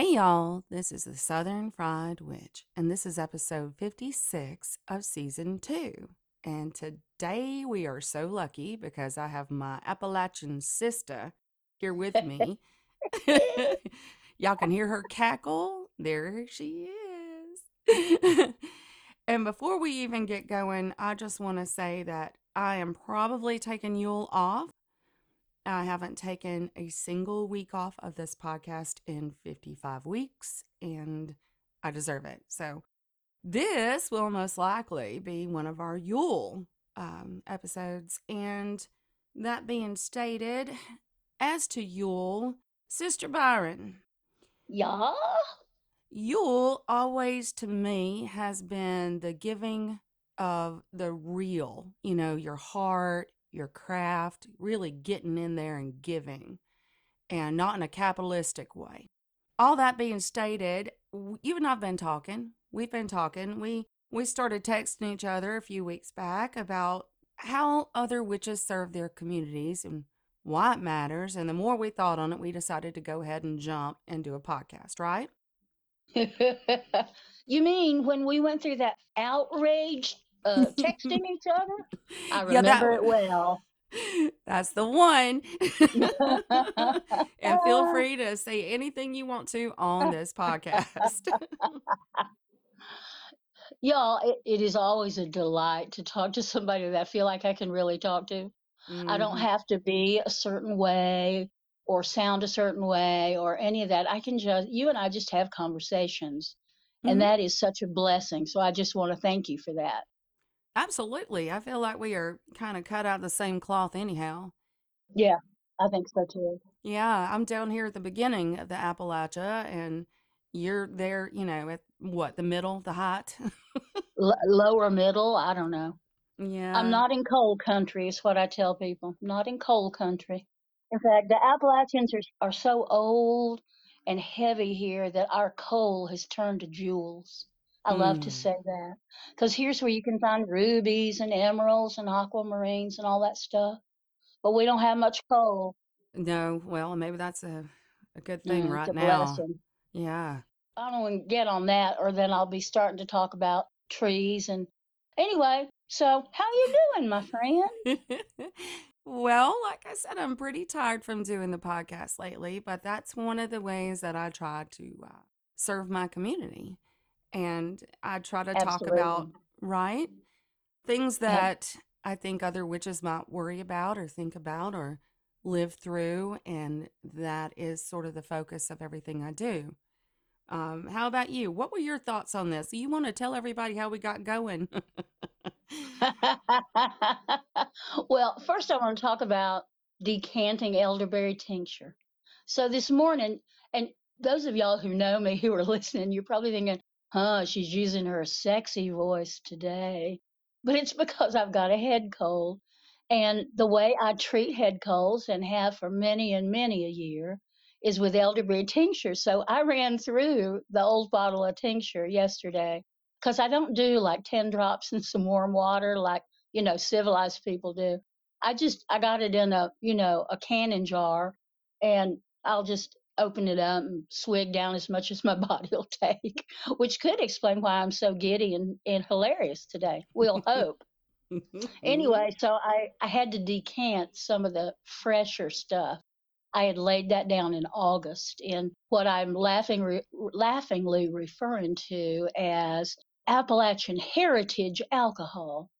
Hey y'all, this is the Southern Fried Witch, and this is episode 56 of season two. And today we are so lucky because I have my Appalachian sister here with me. y'all can hear her cackle. There she is. and before we even get going, I just want to say that I am probably taking Yule off I haven't taken a single week off of this podcast in 55 weeks, and I deserve it. So, this will most likely be one of our Yule um, episodes. And that being stated, as to Yule, Sister Byron. Yeah. Yule always to me has been the giving of the real, you know, your heart, your craft, really getting in there and giving, and not in a capitalistic way. All that being stated, you and I've been talking. We've been talking. We we started texting each other a few weeks back about how other witches serve their communities and why it matters. And the more we thought on it, we decided to go ahead and jump and do a podcast, right? you mean when we went through that outrage uh, texting each other. I remember yeah, that, it well. That's the one. and feel free to say anything you want to on this podcast. Y'all, it, it is always a delight to talk to somebody that I feel like I can really talk to. Mm-hmm. I don't mm-hmm. have to be a certain way or sound a certain way or any of that. I can just, you and I just have conversations. Mm-hmm. And that is such a blessing. So I just want to thank you for that. Absolutely. I feel like we are kind of cut out of the same cloth anyhow. Yeah, I think so too. Yeah, I'm down here at the beginning of the Appalachia and you're there, you know, at what, the middle, the height? L- lower middle, I don't know. Yeah. I'm not in coal country, is what I tell people. Not in coal country. In fact, the Appalachians are, are so old and heavy here that our coal has turned to jewels. I love to mm. say that because here's where you can find rubies and emeralds and aquamarines and all that stuff, but we don't have much coal. No, well, maybe that's a, a good thing Mm, right now. blessing. Yeah. I don't want to get on that, or then I'll be starting to talk about trees and anyway. So, how you doing, my friend? Well, like I said, I'm pretty tired from doing the podcast lately, but that's one of the ways that I try to uh, serve my community and I try to talk about, right? Things that I think other witches might worry about or think about or live through. And that is sort of the focus of everything I do. Um, how about you? What were your thoughts on this? You want to tell everybody how we got going? well, first I want to talk about decanting elderberry tincture. So this morning, and those of y'all who know me who are listening, you're probably thinking, huh, she's using her sexy voice today. But it's because I've got a head cold. And the way I treat head colds and have for many and many a year is with elderberry tincture. So I ran through the old bottle of tincture yesterday because I don't do like 10 drops in some warm water like, you know, civilized people do. I just, I got it in a, you know, a canning jar and I'll just open it up and swig down as much as my body will take, which could explain why I'm so giddy and, and hilarious today. We'll hope. anyway, so I, I had to decant some of the fresher stuff. I had laid that down in August in what I'm laughing, re, laughingly referring to as Appalachian heritage alcohol.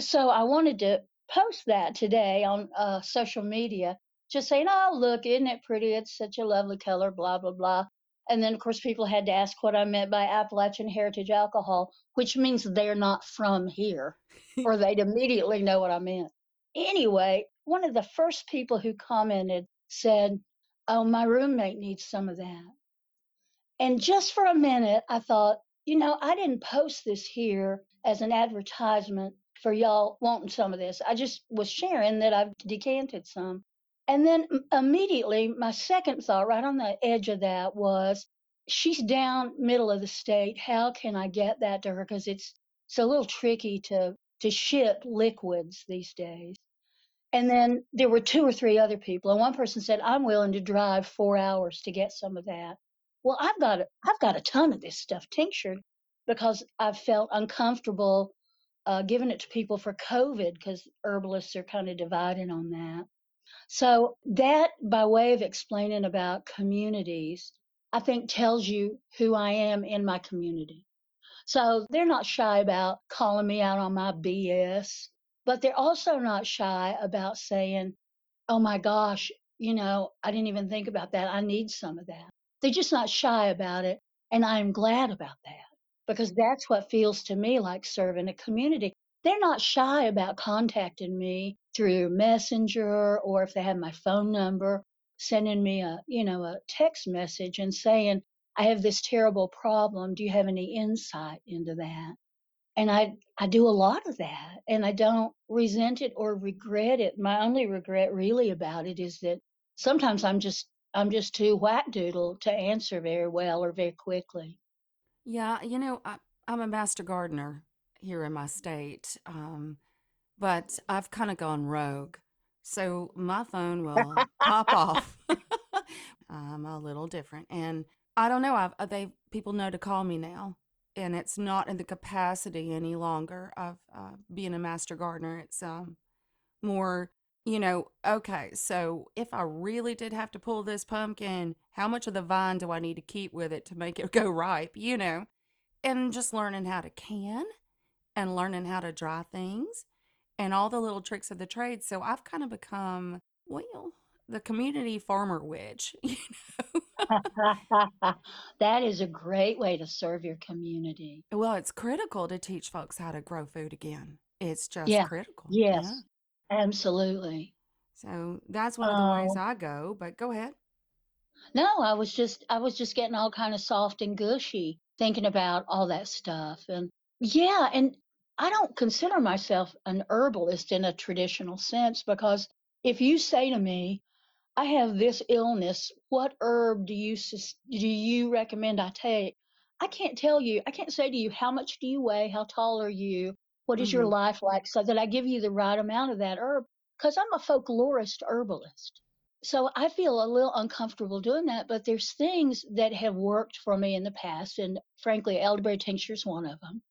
So I wanted to post that today on uh, social media just saying, oh, look, isn't it pretty? It's such a lovely color, blah, blah, blah. And then, of course, people had to ask what I meant by Appalachian Heritage Alcohol, which means they're not from here, or they'd immediately know what I meant. Anyway, one of the first people who commented said, Oh, my roommate needs some of that. And just for a minute, I thought, you know, I didn't post this here as an advertisement for y'all wanting some of this. I just was sharing that I've decanted some. And then immediately, my second thought, right on the edge of that, was she's down middle of the state. How can I get that to her? Because it's it's a little tricky to to ship liquids these days. And then there were two or three other people, and one person said, "I'm willing to drive four hours to get some of that." Well, I've got I've got a ton of this stuff tinctured because I've felt uncomfortable uh, giving it to people for COVID because herbalists are kind of divided on that. So that, by way of explaining about communities, I think tells you who I am in my community. So they're not shy about calling me out on my BS, but they're also not shy about saying, oh my gosh, you know, I didn't even think about that. I need some of that. They're just not shy about it. And I'm glad about that because that's what feels to me like serving a community. They're not shy about contacting me through Messenger or if they have my phone number, sending me a, you know, a text message and saying, I have this terrible problem. Do you have any insight into that? And I, I do a lot of that and I don't resent it or regret it. My only regret really about it is that sometimes I'm just, I'm just too whackdoodle to answer very well or very quickly. Yeah, you know, I, I'm a master gardener here in my state, um, but I've kind of gone rogue. So my phone will pop off. I'm a little different, and I don't know. I've uh, they people know to call me now, and it's not in the capacity any longer of uh, being a master gardener. It's um more, you know, okay, so if I really did have to pull this pumpkin, how much of the vine do I need to keep with it to make it go ripe? You know, and just learning how to can and learning how to dry things and all the little tricks of the trade. So I've kind of become, well, the community farmer witch, you know. that is a great way to serve your community. Well, it's critical to teach folks how to grow food again. It's just Yeah. critical. Yeah. Yes. Absolutely. So that's one of the ways Oh, I go, but go ahead. no, I was just I was just getting all kind of soft and gushy thinking about all that stuff. And yeah, and I don't consider myself an herbalist in a traditional sense because if you say to me, I have this illness. What herb do you do you recommend I take? I can't tell you. I can't say to you how much do you weigh, how tall are you, what is your Mm-hmm. life like, so that I give you the right amount of that herb. Because I'm a folklorist herbalist, so I feel a little uncomfortable doing that. But there's things that have worked for me in the past, and frankly, elderberry tincture is one of them.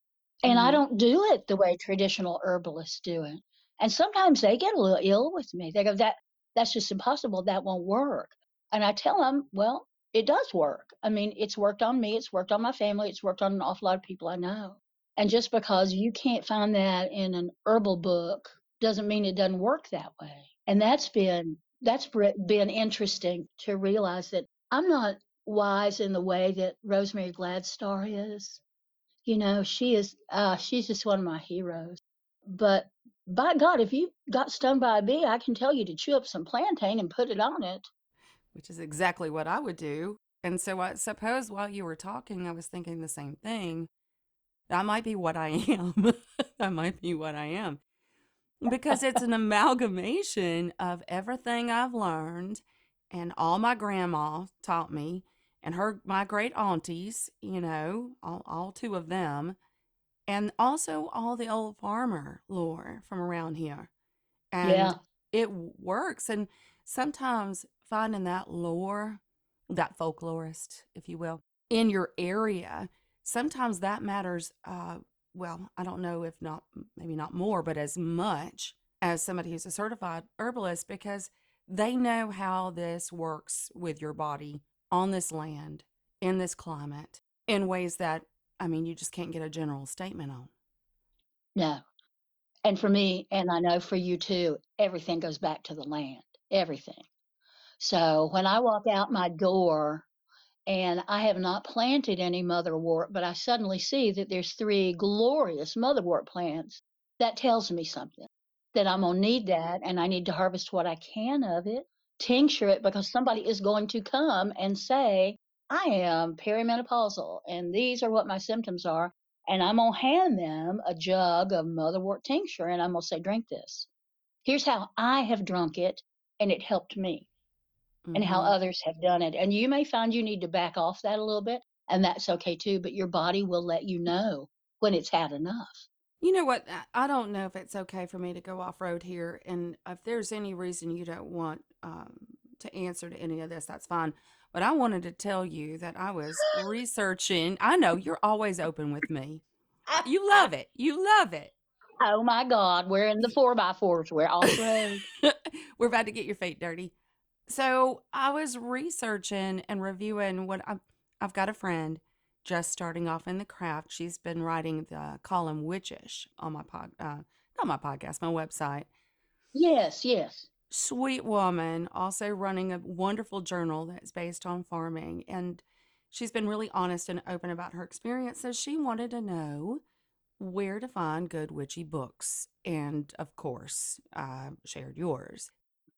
And I Mm-hmm. don't do it the way traditional herbalists do it. And sometimes they get a little ill with me. They go, that that's just impossible. That won't work. And I tell them, well, it does work. I mean, it's worked on me. It's worked on my family. It's worked on an awful lot of people I know. And just because you can't find that in an herbal book doesn't mean it doesn't work that way. And that's been that's been interesting to realize that I'm not wise in the way that Rosemary Gladstar is you know, she is, uh, she's just one of my heroes. But by God, if you got stung by a bee, I can tell you to chew up some plantain and put it on it. Which is exactly what I would do. And so I suppose while you were talking, I was thinking the same thing. That might be what I am. that might be what I am. Because it's an amalgamation of everything I've learned and all my grandma taught me and her my great aunties, you know, all, all two of them, and also all the old farmer lore from around here. And Yeah. it works. And sometimes finding that lore, that folklorist, if you will, in your area, sometimes that matters. Uh, well, I don't know if not, maybe not more, but as much as somebody who's a certified herbalist because they know how this works with your body on this land, in this climate, in ways that, I mean, you just can't get a general statement on. No. And for me, and I know for you too, everything goes back to the land. Everything. So when I walk out my door and I have not planted any motherwort, but I suddenly see that there's three glorious motherwort plants, that tells me something. That I'm gonna need that and I need to harvest what I can of it, tincture it because somebody is going to come and say, I am perimenopausal and these are what my symptoms are. and I'm going to hand them a jug of motherwort tincture and I'm going to say, drink this. Here's how I have drunk it and it helped me and how Mm-hmm. others have done it. And you may find you need to back off that a little bit, and that's okay too, but your body will let you know when it's had enough. You know what? I don't know if it's okay for me to go off road here, and if there's any reason you don't want um, to answer to any of this, that's fine. But I wanted to tell you that I was researching. I know you're always open with me. You love it. You love it. Oh my God, we're in the four by fours. We're off road. We're about to get your feet dirty. So I was researching and reviewing what I've, I've got a friend just starting off in the craft. She's been writing the column Witchish on my pod, uh, not my podcast, my website. yes, yes. Sweet woman, also running a wonderful journal that's based on farming. And she's been really honest and open about her experience. So she wanted to know where to find good witchy books. And of course, I shared yours.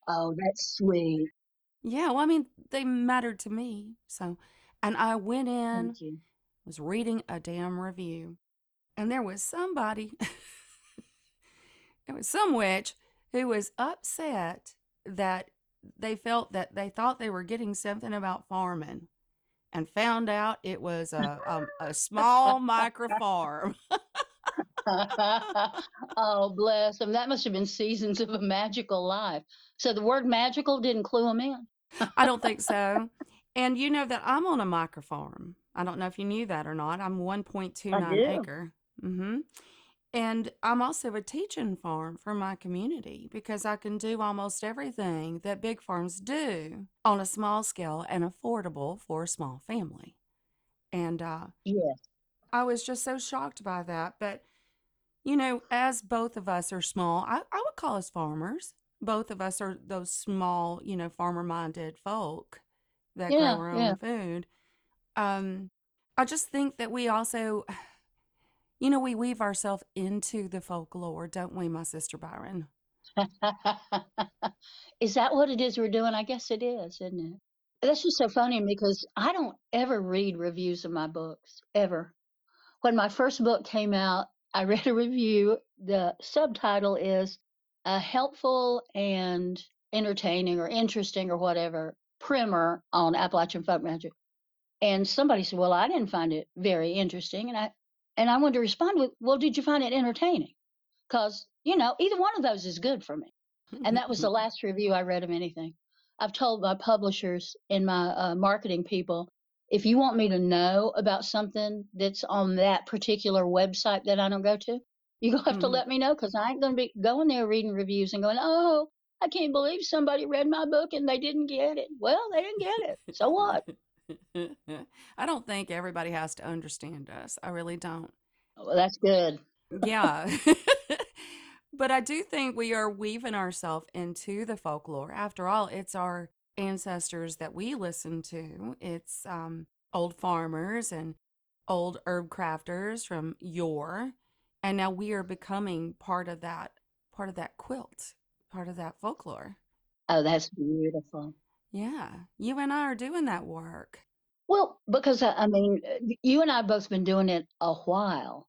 Oh, that's sweet. Yeah, well, I mean, they mattered to me. So, and I went in, Thank you. was reading a damn review, and there was somebody, it was some witch who was upset that they felt that they thought they were getting something about farming and found out it was a, a, a small micro farm. oh, bless them. That must have been seasons of a magical life. So the word magical didn't clue them in. I don't think so. And you know that I'm on a micro farm. I don't know if you knew that or not. I'm 1.29 do. acre. hmm And I'm also a teaching farm for my community because I can do almost everything that big farms do on a small scale and affordable for a small family. And uh, Yes. I was just so shocked by that. But, you know, as both of us are small, I, I would call us farmers. Both of us are those small, you know, farmer minded folk that Yeah, grow our yeah. own food. Um, I just think that we also, you know, we weave ourselves into the folklore, don't we, my sister Byron? is that what it is we're doing? I guess it is, isn't it? That's just so funny because I don't ever read reviews of my books, ever. When my first book came out, I read a review. The subtitle is a helpful and entertaining or interesting or whatever primer on Appalachian folk magic. And somebody said, "Well, I didn't find it very interesting," and I and I wanted to respond with, "Well, did you find it entertaining?" Because you know, either one of those is good for me. And that was the last review I read of anything. I've told my publishers and my uh, marketing people, if you want me to know about something that's on that particular website that I don't go to, you're gonna have to Mhm. let me know because I ain't gonna be going there reading reviews and going, "Oh, I can't believe somebody read my book and they didn't get it." Well, they didn't get it. So what? I don't think everybody has to understand us. I really don't. Well, that's good. Yeah. but I do think we are weaving ourselves into the folklore. After all, it's our ancestors that we listen to. It's um, old farmers and old herb crafters from yore. And now we are becoming part of that part of that quilt, part of that folklore. Oh, that's beautiful. Yeah. You and I are doing that work. Well, because I, I mean, uh, you and I have both been doing it a while.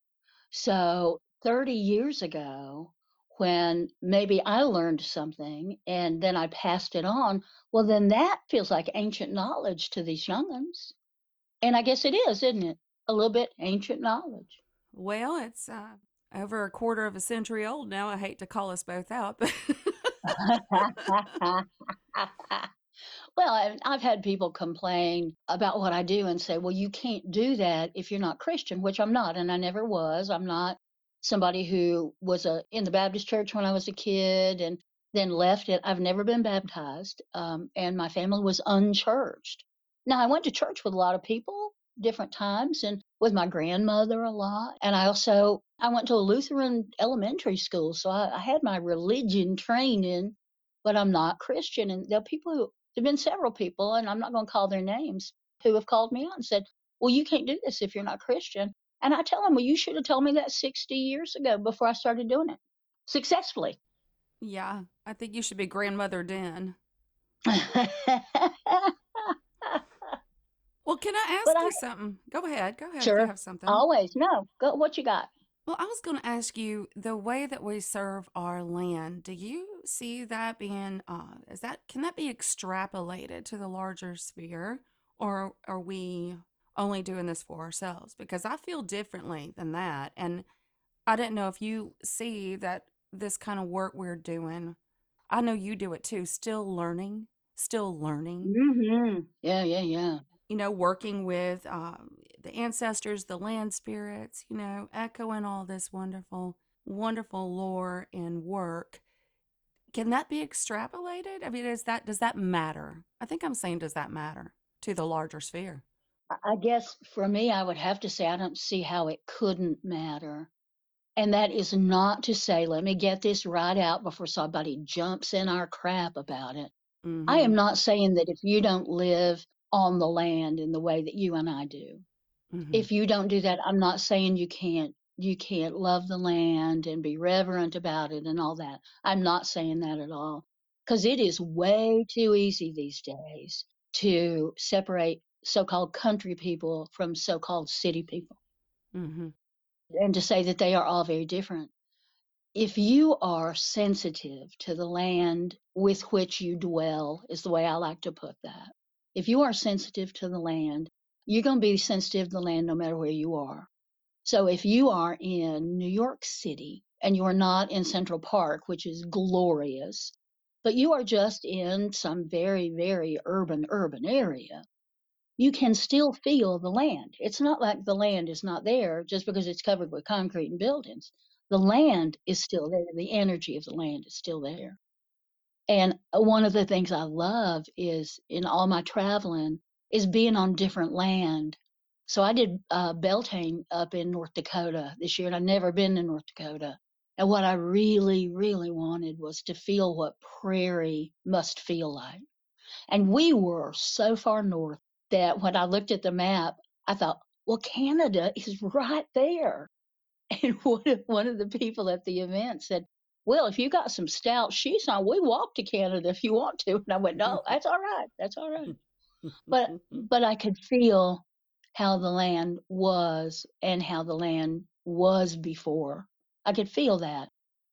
So 30 years ago, when maybe I learned something and then I passed it on, well, then that feels like ancient knowledge to these young young'uns. And I guess it is, isn't it? A little bit ancient knowledge. Well, it's uh, over a quarter of a century old now. I hate to call us both out, but well, I've had people complain about what I do and say, well, you can't do that if you're not Christian, which I'm not, and I never was. I'm not somebody who was a, in the Baptist church when I was a kid and then left it. I've never been baptized, um, and my family was unchurched. Now, I went to church with a lot of people, different times, and with my grandmother a lot. And I also I went to a Lutheran elementary school, so I, I had my religion training, but I'm not Christian. And there are people who there've been several people, and I'm not going to call their names, who have called me out and said, "Well, you can't do this if you're not Christian." And I tell them, "Well, you should have told me that 60 years ago before I started doing it successfully." yeah, I think you should be grandmother Den. Well, can I ask But I you something? Go ahead. Go ahead if you sure have something. always no. Go what you got? Well, I was going to ask you the way that we serve our land. Do you see that being, uh, is that, can that be extrapolated to the larger sphere? Or are we only doing this for ourselves? Because I feel differently than that. And I didn't know if you see that this kind of work we're doing, I know you do it too, still learning, still learning, hmm Yeah, yeah, yeah. You know, working with um, the ancestors, the land spirits, you know, echoing all this wonderful, wonderful lore and work. Can that be extrapolated? I mean, is that, does that matter? I think I'm saying, does that matter to the larger sphere? I I guess for me, I would have to say I don't see how it couldn't matter. And that is not to say, let me get this right out before somebody jumps in our crap about it. I Mm-hmm. am not saying that if you don't live on the land in the way that you and I do, Mm-hmm. if you don't do that, I'm not saying you can't you can't love the land and be reverent about it and all that. I'm not saying that at all. Because it is way too easy these days to separate so-called country people from so-called city people Mm-hmm. and to say that they are all very different. If you are sensitive to the land with which you dwell, is the way I like to put that. If you are sensitive to the land, you're going to be sensitive to the land no matter where you are. So if you are in New York City and you're not in Central Park, which is glorious, but you are just in some very, very urban, urban area, you can still feel the land. It's not like the land is not there just because it's covered with concrete and buildings. The land is still there. The energy of the land is still there. And uh, one of the things I love is in all my traveling is being on different land. So I did uh, Beltane up in North Dakota this year, and I'd never been to North Dakota. And what I really, really wanted was to feel what prairie must feel like. And we were so far north that when I looked at the map, I thought, well, Canada is right there. And one of the people at the event said, well, if you got some stout sheets on, we walk to Canada if you want to. And I went, no, that's all right. That's all right. But but I could feel how the land was and how the land was before. I could feel that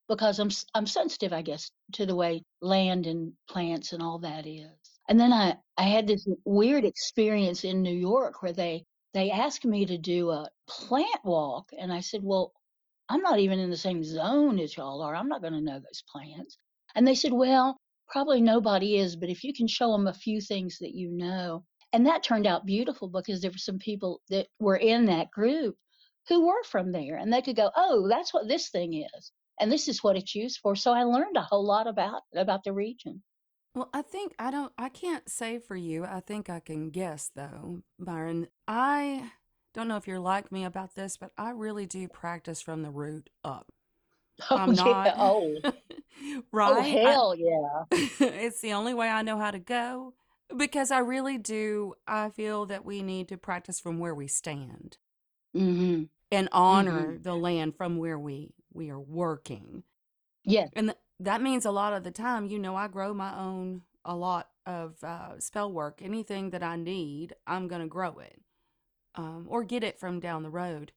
because I'm I'm sensitive, I guess, to the way land and plants and all that is. And then I I had this weird experience in New York where they they asked me to do a plant walk, and I said, well, I'm not even in the same zone as y'all are. I'm not going to know those plants. And they said, well, probably nobody is, but if you can show them a few things that you know. And that turned out beautiful because there were some people that were in that group who were from there and they could go, oh, that's what this thing is. And this is what it's used for. So I learned a whole lot about about the region. Well, I think I don't, I can't say for you. I think I can guess though, Byron. I don't know if you're like me about this, but I really do practice from the root up. Oh I'm yeah. not, Oh, oh right? I, hell yeah. it's the only way I know how to go because I really do. I feel that we need to practice from where we stand Mm-hmm. and Mm-hmm. honor the land from where we we are working. Yes. And th- that means a lot of the time, you know, I grow my own a lot of uh, spell work. Anything that I need, I'm going to grow it um, or get it from down the road.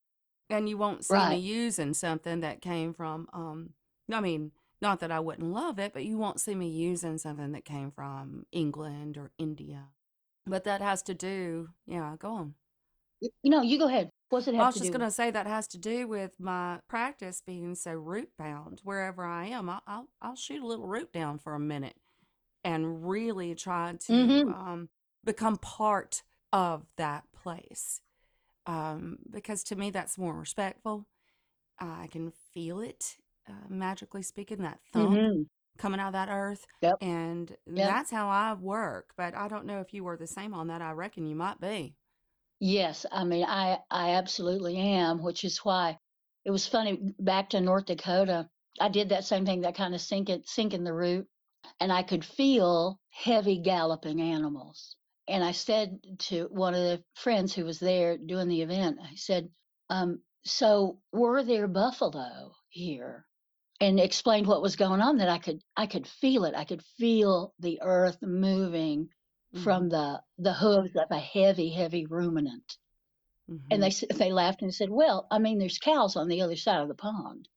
And you won't see me using something that came from, um, I mean, not that I wouldn't love it, but you won't see me using something that came from England or India. But that has to do, yeah, go on. Y- No, you go ahead. What's it I was just going to say that has to do with my practice being so root bound. Wherever I am, I'll, I'll, I'll shoot a little root down for a minute and really try to Mm-hmm. um, become part of that place. Um, because to me, that's more respectful. I can feel it, uh, magically speaking, that thump Mm-hmm. coming out of that earth. Yep. And Yep. that's how I work. But I don't know if you were the same on that. I reckon you might be. Yes, I mean, I I absolutely am, which is why it was funny back to North Dakota. I did that same thing, that kind of sink it, sink in the root, and I could feel heavy galloping animals. And I said to one of the friends who was there doing the event, I said, um, "So were there buffalo here?" And explained what was going on. That I could I could feel it. I could feel the earth moving from the the hooves of a heavy, heavy ruminant. Mm-hmm. And they s- they laughed and said, "Well, I mean, there's cows on the other side of the pond."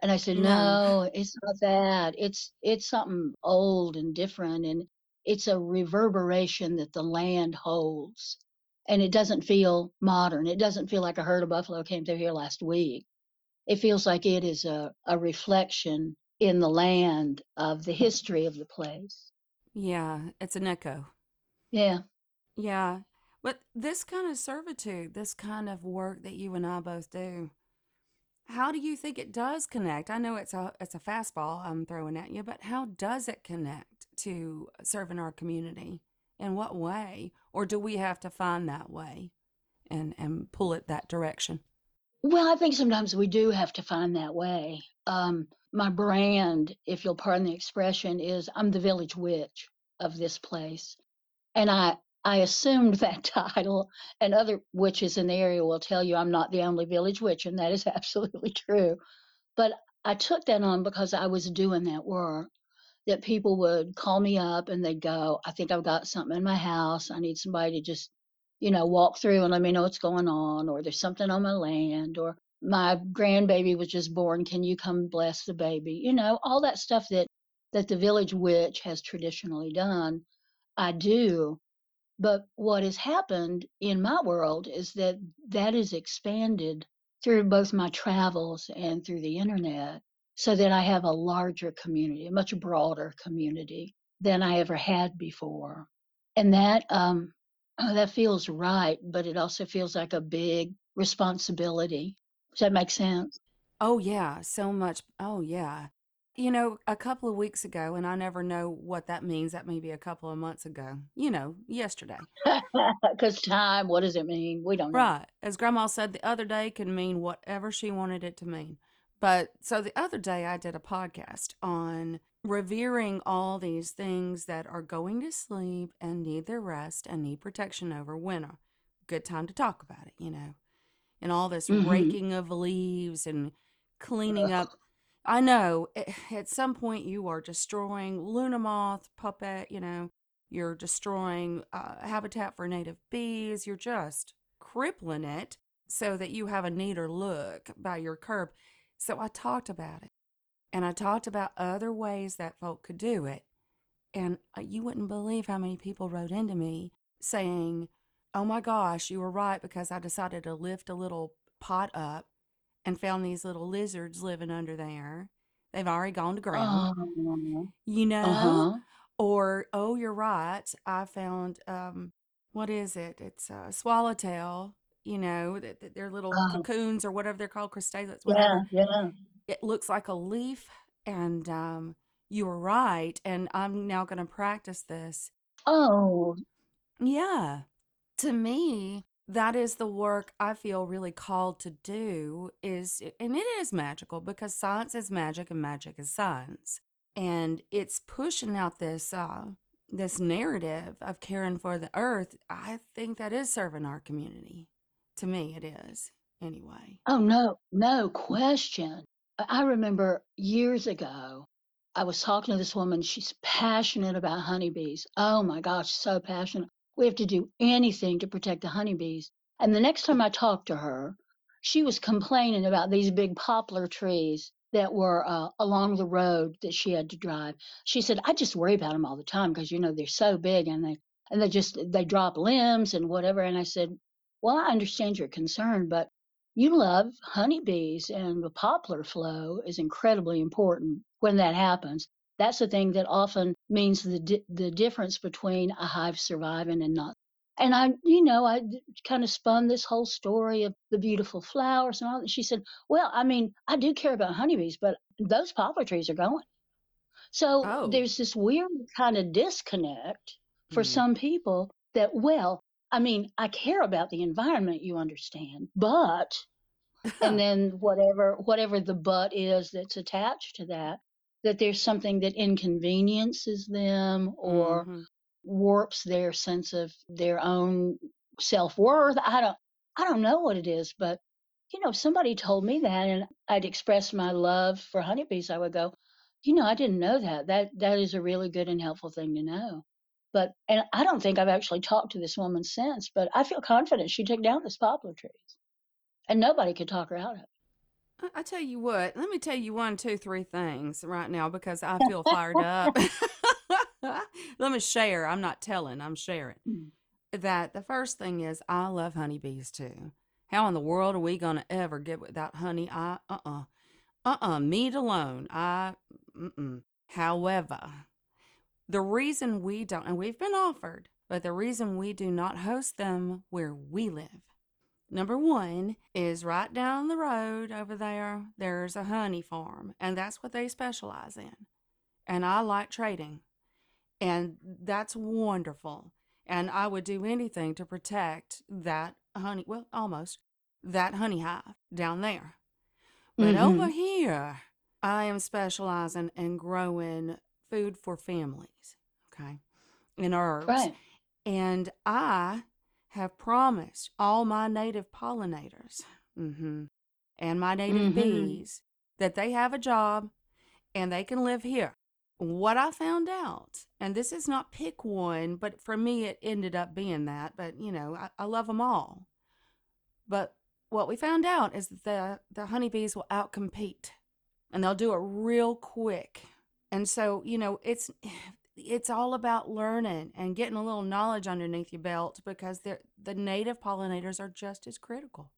And I said, No. "No, it's not that. It's it's something old and different, and it's a reverberation that the land holds, and it doesn't feel modern. It doesn't feel like a herd of buffalo came through here last week. It feels like it is a a reflection in the land of the history of the place. Yeah, it's an echo. Yeah. Yeah. But this kind of servitude, this kind of work that you and I both do, how do you think it does connect? I know it's a it's a fastball I'm throwing at you, but how does it connect to serving our community? In what way? Or do we have to find that way and and pull it that direction? Well, I think sometimes we do have to find that way. Um, my brand, if you'll pardon the expression, is I'm the village witch of this place. And I I assumed that title, and other witches in the area will tell you I'm not the only village witch, and that is absolutely true. But I took that on because I was doing that work. That people would call me up and they'd go, I think I've got something in my house. I need somebody to just, you know, walk through and let me know what's going on, or there's something on my land, or my grandbaby was just born. Can you come bless the baby? You know, all that stuff that that the village witch has traditionally done. I do. But what has happened in my world is that that is expanded through both my travels and through the internet so that I have a larger community, a much broader community than I ever had before. And that um that feels right, but it also feels like a big responsibility. Does that make sense? Oh, yeah, so much. Oh, yeah. You know, a couple of weeks ago, and I never know what that means. That may be a couple of months ago. You know, yesterday. Because time, what does it mean? We don't know. Right. As Grandma said, the other day can mean whatever she wanted it to mean. But so the other day, I did a podcast on revering all these things that are going to sleep and need their rest and need protection over winter. Good time to talk about it, you know. And all this hmm raking of leaves and cleaning up. I know a- at some point you are destroying Luna moth, puppet, you know, you're destroying uh, habitat for native bees. You're just crippling it so that you have a neater look by your curb. So I talked about it and I talked about other ways that folk could do it. And uh, you wouldn't believe how many people wrote into me saying, Oh my gosh, you were right because I decided to lift a little pot up and found these little lizards living under there. They've already gone to ground, Oh, you know? uh-huh. Or, oh, you're right. I found, um, what is it? It's a swallowtail, you know, th- th- their little Uh, cocoons or whatever they're called, crustalates, yeah, yeah. It looks like a leaf. And um, you were right. And I'm now going to practice this. Oh, Yeah. To me, that is the work I feel really called to do is and it is magical because science is magic and magic is science. And it's pushing out this uh this narrative of caring for the earth. I think that is serving our community. To me it is. Anyway. oh no, no question. I remember years ago, I was talking to this woman. She's passionate about honeybees. Oh my gosh, so passionate. We have to do anything to protect the honeybees. And the next time I talked to her, she was complaining about these big poplar trees that were uh, along the road that she had to drive. She said, "I just worry about them all the time because you know they're so big and they and they just they drop limbs and whatever." And I said, "Well, I understand your concern, but you love honeybees and the poplar flow is incredibly important when that happens. That's the thing that often means the di- the difference between a hive surviving and not. And I, you know, I kind of spun this whole story of the beautiful flowers and all that. She said, "Well, I mean, I do care about honeybees, but those poplar trees are going." So Oh. there's this weird kind of disconnect for Mm. some people that, well, I mean, I care about the environment, you understand, but and then whatever whatever the but is that's attached to that, that there's something that inconveniences them or Mhm. warps their sense of their own self worth. I don't I don't know what it is, but you know, if somebody told me that and I'd express my love for honeybees, I would go, you know, I didn't know that. That that is a really good and helpful thing to know. But and I don't think I've actually talked to this woman since, but I feel confident she took down this poplar trees. And nobody could talk her out of I, I tell you what, let me tell you one, two, three things right now because I feel fired up. let me share. I'm not telling, I'm sharing. it. That the first thing is I love honeybees too. How in the world are we gonna ever get without honey? I uh uh uh uh meat alone. I mm-mm. However, the reason we don't, and we've been offered, but the reason we do not host them where we live. Number one is right down the road over there, there's a honey farm, and that's what they specialize in. And I like trading, and that's wonderful. And I would do anything to protect that honey, well, almost that honey hive down there. But over Mm-hmm. here, I am specializing in growing food for families, okay, and herbs. Right. And I have promised all my native pollinators mhm, and my native Mm-hmm. bees that they have a job and they can live here. What I found out, and this is not pick one, but for me it ended up being that, but you know, I, I love them all. But what we found out is that the, the honeybees will outcompete and they'll do it real quick. And so, you know, it's it's all about learning and getting a little knowledge underneath your belt because the native pollinators are just as critical.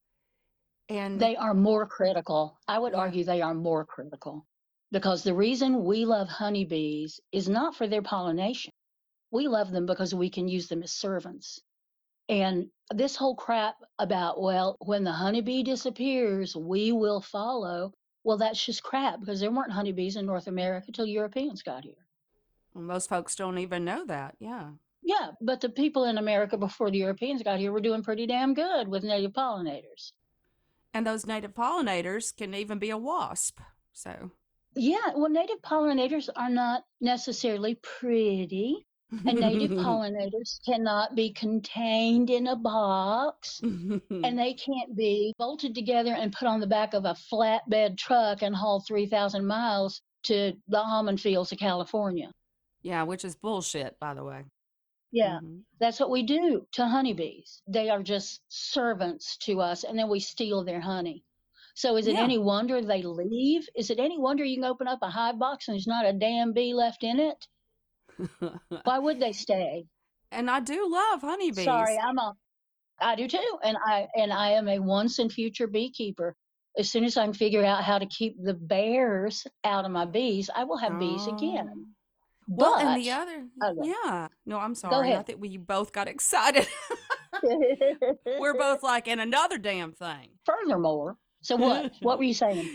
And They are more critical. I would argue they are more critical because the reason we love honeybees is not for their pollination. We love them because we can use them as servants. And this whole crap about, well, when the honeybee disappears, we will follow. Well, that's just crap because there weren't honeybees in North America until Europeans got here. most folks don't even know that. Yeah. Yeah, but the people in America before the Europeans got here were doing pretty damn good with native pollinators. And those native pollinators can even be a wasp. So, Yeah, well, native pollinators are not necessarily pretty, and native pollinators cannot be contained in a box, and they can't be bolted together and put on the back of a flatbed truck and hauled 3,000 miles to the almond fields of California. yeah, which is bullshit, by the way. Yeah, Mhm. that's what we do to honeybees. They are just servants to us, and then we steal their honey. So is it Yeah. any wonder they leave? Is it any wonder you can open up a hive box and there's not a damn bee left in it? Why would they stay? and I do love honeybees. Sorry, I'm a I do too. And I and I am a once and future beekeeper. As soon as I can figure out how to keep the bears out of my bees, I will have bees oh. again. Oh. Well, But and the other, Okay. yeah. No, I'm sorry. I ahead. think we both got excited. We're both like in another damn thing. furthermore. So what? what were you saying?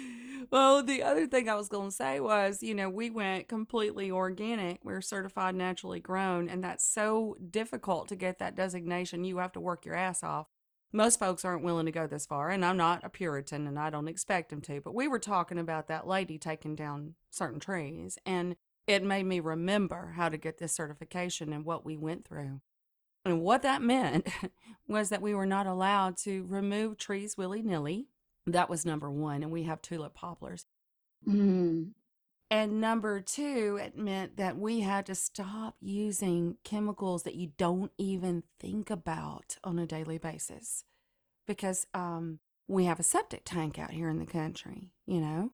Well, the other thing I was going to say was, you know, we went completely organic. We're certified naturally grown, and that's so difficult to get that designation. You have to work your ass off. Most folks aren't willing to go this far, and I'm not a Puritan, and I don't expect them to. But we were talking about that lady taking down certain trees, and it made me remember how to get this certification and what we went through. And what that meant was that we were not allowed to remove trees willy nilly. That was number one. And we have tulip poplars. Mm, And number two, it meant that we had to stop using chemicals that you don't even think about on a daily basis because um, we have a septic tank out here in the country, you know?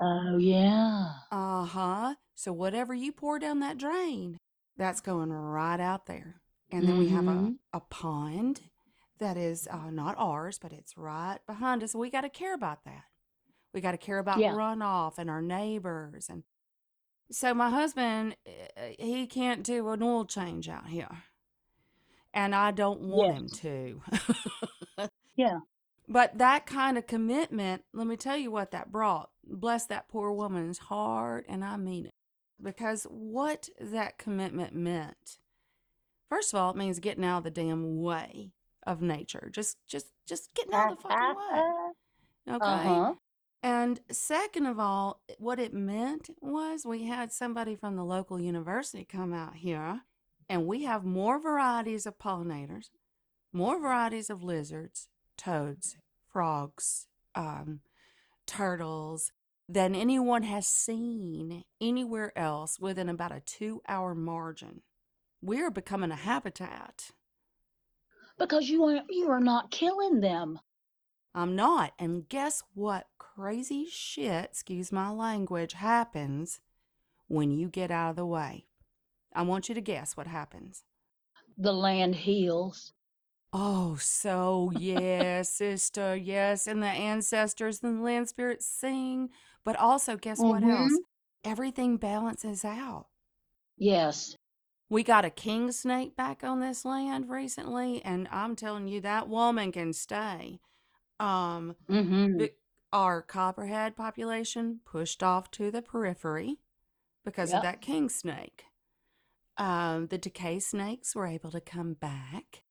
oh yeah. Uh huh. So whatever you pour down that drain, that's going right out there. And then we have a, Mhm. a pond that is uh, not ours, but it's right behind us. We got to care about that. We got to care about Yeah. runoff and our neighbors. And so my husband, uh, he can't do an oil change out here. And I don't want him to. Yeah. But that kind of commitment, let me tell you what that brought. Bless that poor woman's heart, and I mean it. Because what that commitment meant, first of all, it means getting out of the damn way of nature. Just just just getting out of the fucking way. Okay. Uh-huh. And second of all, what it meant was we had somebody from the local university come out here, and we have more varieties of pollinators, more varieties of lizards, toads, frogs, um, turtles than anyone has seen anywhere else within about a two hour margin. we're becoming a habitat. Because you are you are not killing them. I'm not. And guess what crazy shit, excuse my language, happens when you get out of the way? I want you to guess what happens. The land heals. Oh, so yes, sister, yes, and the ancestors and the land spirits sing. But also, guess what mm-hmm. else? Everything balances out. Yes. We got a king snake back on this land recently, and I'm telling you, that woman can stay. Um, hmm the, our copperhead population pushed off to the periphery because of that king snake. Um, the DeKay snakes were able to come back,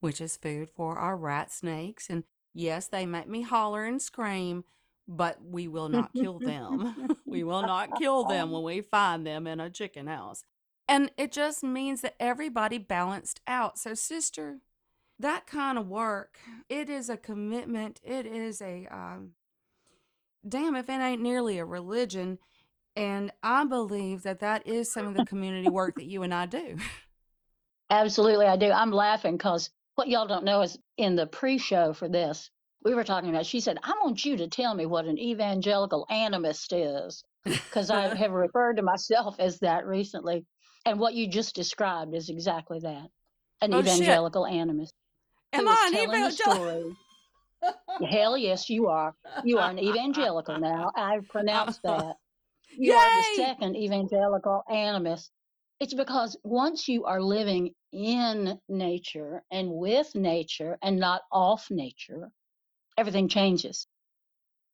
which is food for our rat snakes. And yes, they make me holler and scream, but we will not kill them. we will not kill them when we find them in a chicken house. And it just means that everybody balanced out. So, sister, that kind of work, it is a commitment. It is a, um, damn, if it ain't nearly a religion. And I believe that that is some of the community work that you and I do. Absolutely, I do. I'm laughing because what y'all don't know is in the pre-show for this, we were talking about. She said, "I want you to tell me what an evangelical animist is," because I have referred to myself as that recently, and what you just described is exactly that, an Oh, shit. evangelical animist Am I an telling a evangelical? story. Hell yes, you are. You are an evangelical now. I've pronounced that. You are the second evangelical animist. It's because once you are living in nature and with nature and not off nature, everything changes.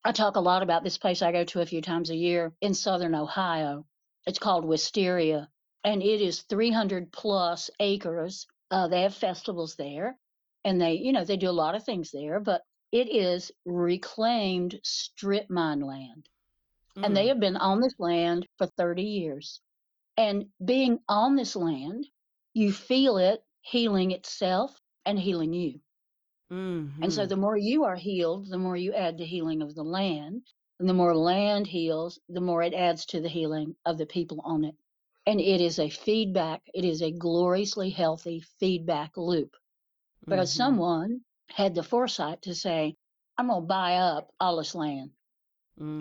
I talk a lot about this place I go to a few times a year in southern Ohio. It's called Wisteria, and it is 300 plus acres. Uh, they have festivals there, and they, you know, they do a lot of things there, but it is reclaimed strip mine land and they Mm, have been on this land for 30 years. And being on this land, you feel it healing itself and healing you. And so mhm, the more you are healed, the more you add to healing of the land. And the more land heals, the more it adds to the healing of the people on it. And it is a feedback, it is a gloriously healthy feedback loop because mhm, someone had the foresight to say, I'm going to buy up all this land.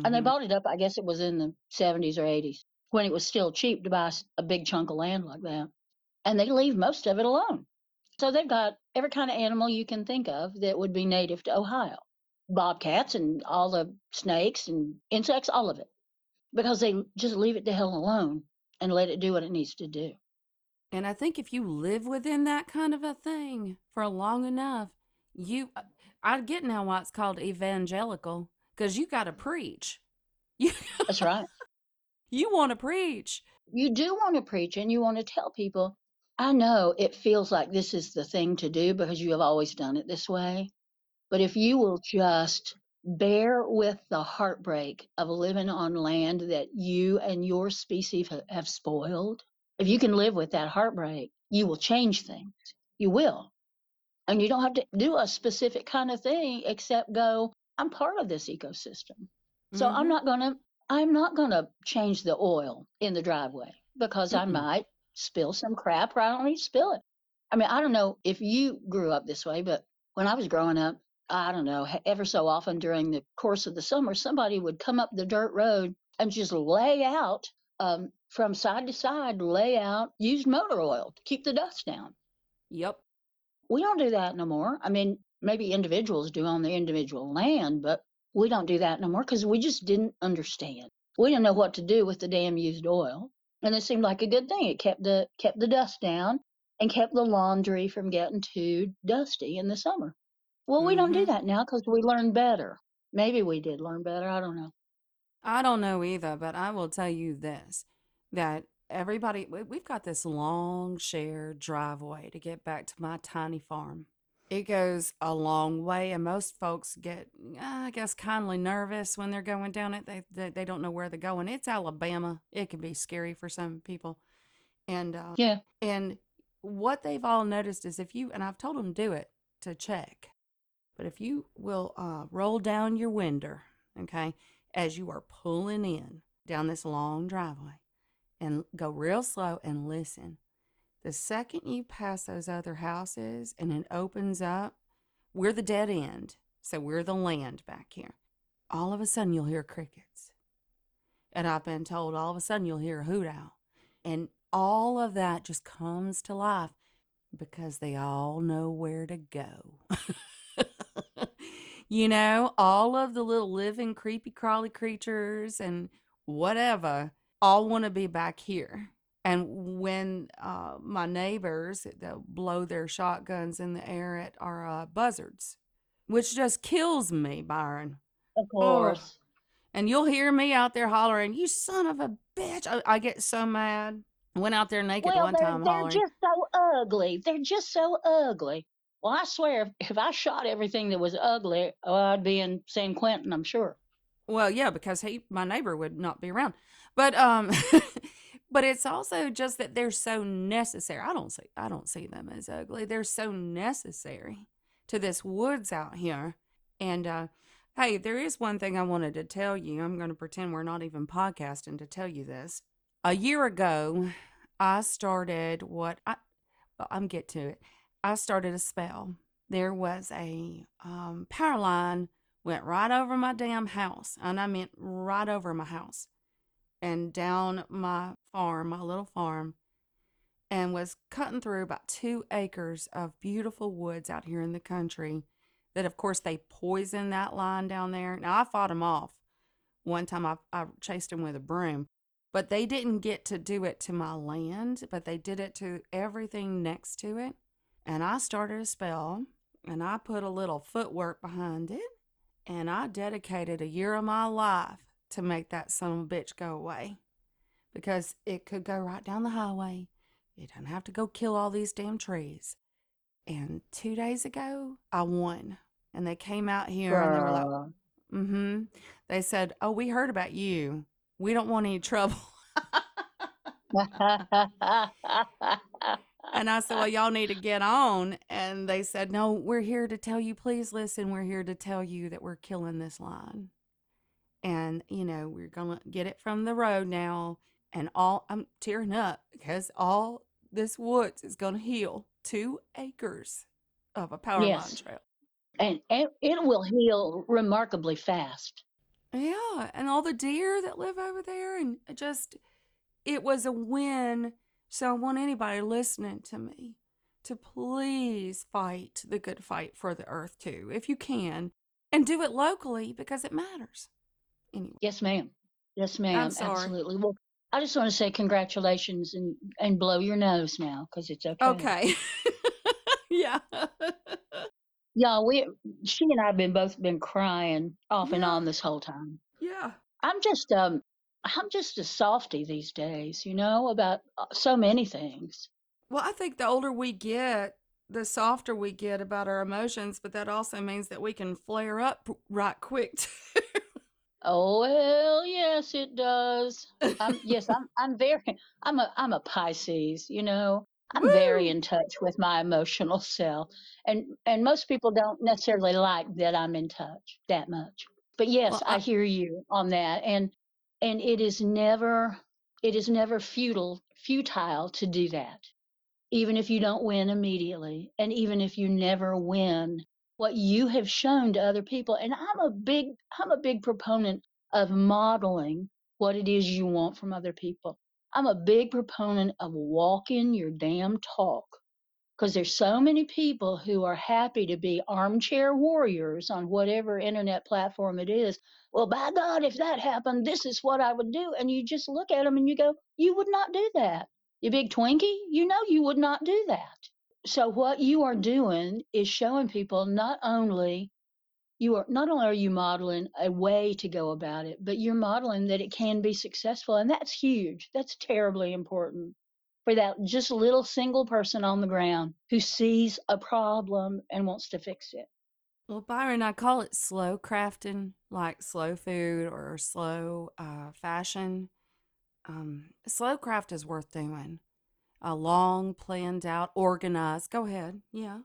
And they mhm. bought it up, I guess it was in the 70s or 80s, when it was still cheap to buy a big chunk of land like that. And they leave most of it alone. So they've got every kind of animal you can think of that would be native to Ohio bobcats and all the snakes and insects, all of it, because they just leave it the hell alone and let it do what it needs to do. And I think if you live within that kind of a thing for long enough, you, uh, I get now why it's called evangelical because you got to preach. You, That's right. you want to preach. You do want to preach and you want to tell people, I know it feels like this is the thing to do because you have always done it this way. But if you will just bear with the heartbreak of living on land that you and your species ha- have spoiled, if you can live with that heartbreak, you will change things. You will. And you don't have to do a specific kind of thing except go, I'm part of this ecosystem. So I'm Mm-hmm. not going to I'm not going to change the oil in the driveway because I Mm-mm. might spill some crap or I don't need to spill it. I mean, I don't know if you grew up this way, but when I was growing up, I don't know, ever so often during the course of the summer, somebody would come up the dirt road and just lay out um, from side to side, lay out used motor oil to keep the dust down. Yep. We don't do that no more. I mean, maybe individuals do on their individual land, but we don't do that no more because we just didn't understand. We didn't know what to do with the damn used oil, and it seemed like a good thing. It kept the kept the dust down and kept the laundry from getting too dusty in the summer. Well, we don't do Mm-hmm. that now because we learned better. Maybe we did learn better. I don't know. I don't know either, but I will tell you this that everybody, we- we've got this long shared driveway to get back to my tiny farm. It goes a long way, and most folks get, uh, I guess, kindly nervous when they're going down it. They, they, they don't know where they're going. It's Alabama. It can be scary for some people. And, uh, Yeah. and what they've all noticed is if you, and I've told them do it to check, but if you will uh, roll down your window, okay, as you are pulling in down this long driveway and go real slow and listen, The second you pass those other houses and it opens up, we're the dead end. So we're the land back here. All of a sudden, you'll hear crickets. And I've been told all of a sudden you'll hear a hoot owl. And all of that just comes to life because they all know where to go. you know, all of the little living creepy crawly creatures and whatever all want to be back here. And when uh, my neighbors they'll blow their shotguns in the air at our uh, buzzards, which just kills me, Byron. Of Oh, course. and you'll hear me out there hollering, "You son of a bitch!" I, I get so mad. I went out there naked Well, one time they're hollering. just so ugly. They're just so ugly. Well, I swear, if, I shot everything that was ugly, oh, I'd be in San Quentin, I'm sure. Well, yeah, because he, my neighbor, would not be around. But um, but it's also just that they're so necessary. I don't see, I don't see them as ugly. They're so necessary to this woods out here. And uh, hey, there is one thing I wanted to tell you. I'm going to pretend we're not even podcasting to tell you this. A year ago, I started what I, well, I'm get to it. I started a spell. There was a um, power line went right over my damn house, and I meant right over my house, and down my farm, my little farm, and was cutting through about two acres of beautiful woods out here in the country. That, of course, they poisoned that line down there. Now, I fought them off. One time I, I chased them with a broom, but they didn't get to do it to my land, but they did it to everything next to it. And I started a spell and I put a little footwork behind it and I dedicated a year of my life to make that son of a bitch go away because it could go right down the highway. You don't have to go kill all these damn trees. And two days ago, I won. And they came out here and they were like, mm hmm. They said, Oh, we heard about you. We don't want any trouble. And I said, Well, y'all need to get on. And they said, No, we're here to tell you, please listen. We're here to tell you that we're killing this line. And, you know, we're going to get it from the road now. And all, I'm tearing up because all this woods is going to heal two acres of a power line yes. trail. And it, it will heal remarkably fast. Yeah. And all the deer that live over there. And it just, it was a win. So I want anybody listening to me to please fight the good fight for the earth too, if you can, and do it locally because it matters. Anyway, Yes, ma'am. Yes, ma'am. Absolutely. Well, I just want to say congratulations and, and blow your nose now because it's okay. Okay. yeah. Yeah, we she and I have been both been crying off and on this whole time. Yeah. I'm just um I'm just a softy these days, you know, about uh, so many things. Well, I think the older we get, the softer we get about our emotions, but that also means that we can flare up right quick too. Oh well, yes, it does. I'm yes, I'm I'm very I'm a I'm a Pisces, you know. I'm very in touch with my emotional self. And and most people don't necessarily like that I'm in touch that much. But yes, Well, I I, hear you on that. And and it is never it is never futile futile to do that. Even if you don't win immediately and even if you never win what you have shown to other people. And I'm a big I'm a big proponent of modeling what it is you want from other people. I'm a big proponent of walking your damn talk because there's so many people who are happy to be armchair warriors on whatever internet platform it is. Well, by God, if that happened, this is what I would do. And you just look at them and you go, you would not do that. You big Twinkie, you know you would not do that. So what you are doing is showing people not only you are not only are you modeling a way to go about it, but you're modeling that it can be successful. And that's huge. That's terribly important for that just little single person on the ground who sees a problem and wants to fix it. well, Byron, I call it slow crafting, like slow food or slow uh, fashion. Um, slow craft is worth doing. A long, planned out, organized. Go ahead. Yeah.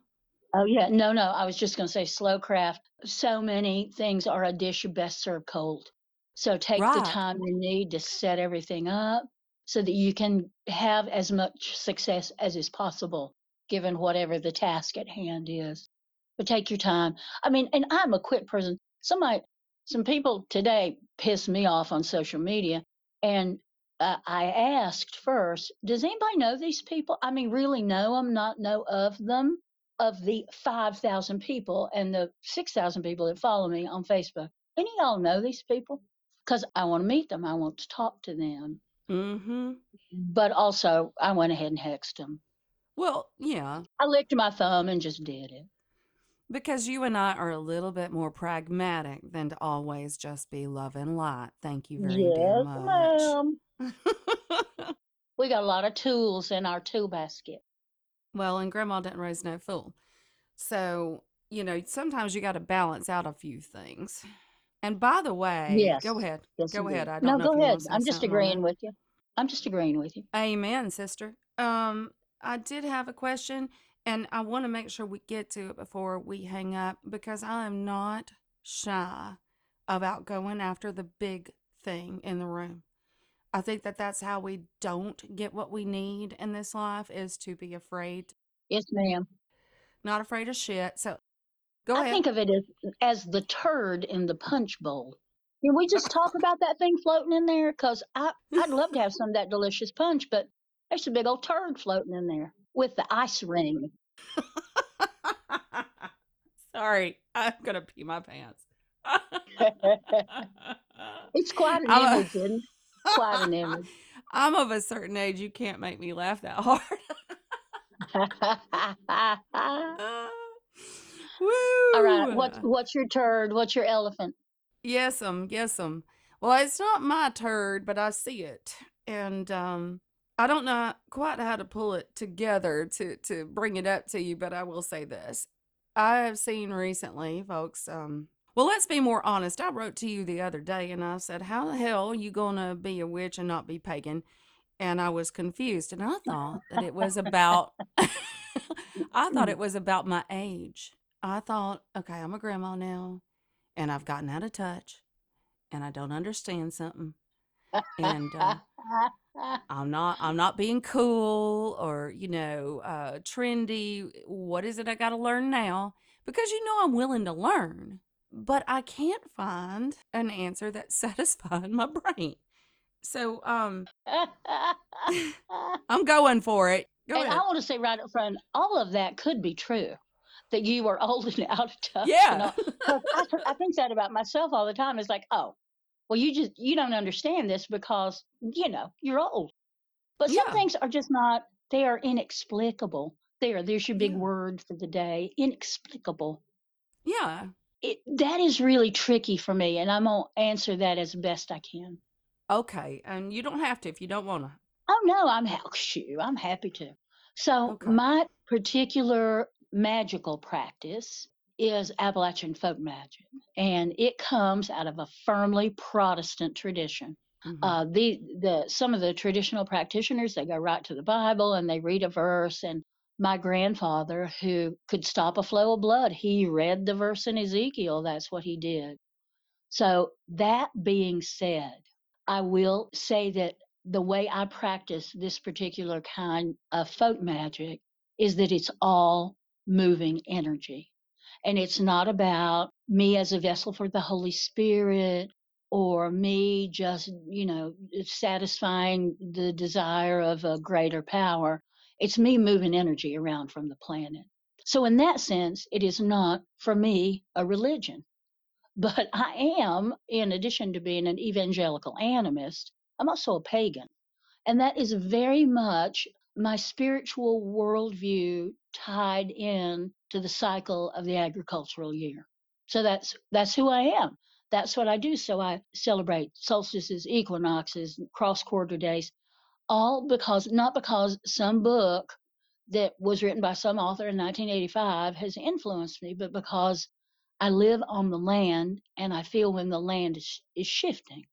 Oh yeah, no, no. I was just going to say slow craft. So many things are a dish you best serve cold. So take the time you need to set everything up so that you can have as much success as is possible given whatever the task at hand is. But take your time. I mean, and I'm a quick person. Somebody, some people today piss me off on social media, and uh, I asked first, does anybody know these people? I mean, really know them, not know of them. Of the 5,000 people and the 6,000 people that follow me on Facebook, any of y'all know these people? Because I want to meet them. I want to talk to them. Mm-hmm. But also, I went ahead and hexed them. Well, yeah, I licked my thumb and just did it. because you and I are a little bit more pragmatic than to always just be love and light. Thank you very Yes, much. ma'am. We got a lot of tools in our tool basket. well, and Grandma didn't raise no fool. So, you know, sometimes you got to balance out a few things. And by the way, Yes. go ahead. Yes, Go ahead. I don't know go ahead. want to say I'm just agreeing with you. I'm just agreeing with you. Amen, sister. Um, I did have a question, and I want to make sure we get to it before we hang up because I am not shy about going after the big thing in the room. I think that that's how we don't get what we need in this life is to be afraid, Yes, ma'am. not afraid of shit. So go I ahead. think of it as, as the turd in the punch bowl. Can we just talk about that thing floating in there? Because I'd love to have some of that delicious punch, but there's a big old turd floating in there with the ice ring. Sorry, I'm gonna pee my pants. It's quite an I'm a- image, isn't it? Quite an image. I'm of a certain age. You can't make me laugh that hard. Uh, Woo! All right. What's what's your turd? What's your elephant? Yes, um, yes, um. Well, it's not my turd, but I see it, and um, I don't know quite how to pull it together to to bring it up to you. But I will say this: I have seen recently, folks. Um, well, let's be more honest. I wrote to you the other day, and I said, "How the hell are you gonna be a witch and not be pagan?" And I was confused, and I thought that it was about. I thought it was about my age. I thought, okay, I'm a grandma now, and I've gotten out of touch, and I don't understand something, and uh, I'm not I'm not being cool or you know uh, trendy. What is it I got to learn now? Because you know I'm willing to learn, but I can't find an answer that's satisfying my brain. So um, I'm going for it. Go and I want to say right up front, all of that could be true. That you are old and out of touch. Yeah. I, I think that about myself all the time. It's like, oh, well, you just you don't understand this because you know you're old. But some Yeah. things are just not. They are inexplicable. There, there's your big Yeah. word for the day. Inexplicable. yeah. It that is really tricky for me, and I'm gonna answer that as best I can. Okay. And you don't have to if you don't want to. Oh no, I'm ha- oh, shoot, I'm happy to. So Okay. my particular magical practice is Appalachian folk magic, and it comes out of a firmly Protestant tradition. Mhm. Uh, the the some of the traditional practitioners they go right to the Bible and they read a verse. And my grandfather, who could stop a flow of blood, he read the verse in Ezekiel. That's what he did. So that being said, I will say that the way I practice this particular kind of folk magic is that it's all moving energy. And it's not about me as a vessel for the Holy Spirit or me just, you know, satisfying the desire of a greater power. It's me moving energy around from the planet. So, in that sense, it is not, for me, a religion. But I am, in addition to being an evangelical animist, I'm also a pagan. And that is very much my spiritual worldview tied in to the cycle of the agricultural year. So that's that's who I am. That's what I do. So I celebrate solstices, equinoxes, cross quarter days, all because not because some book that was written by some author in 1985 has influenced me, but because I live on the land and I feel when the land is, is shifting.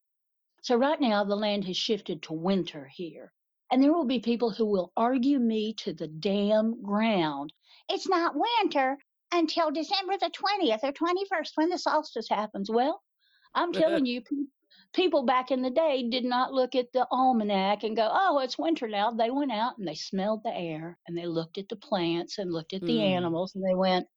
So right now the land has shifted to winter here. And there will be people who will argue me to the damn ground. It's not winter until December the 20th or 21st when the solstice happens. Well, I'm telling you, pe- people back in the day did not look at the almanac and go, oh, it's winter now. They went out and they smelled the air and they looked at the plants and looked at the Mm. animals and they went,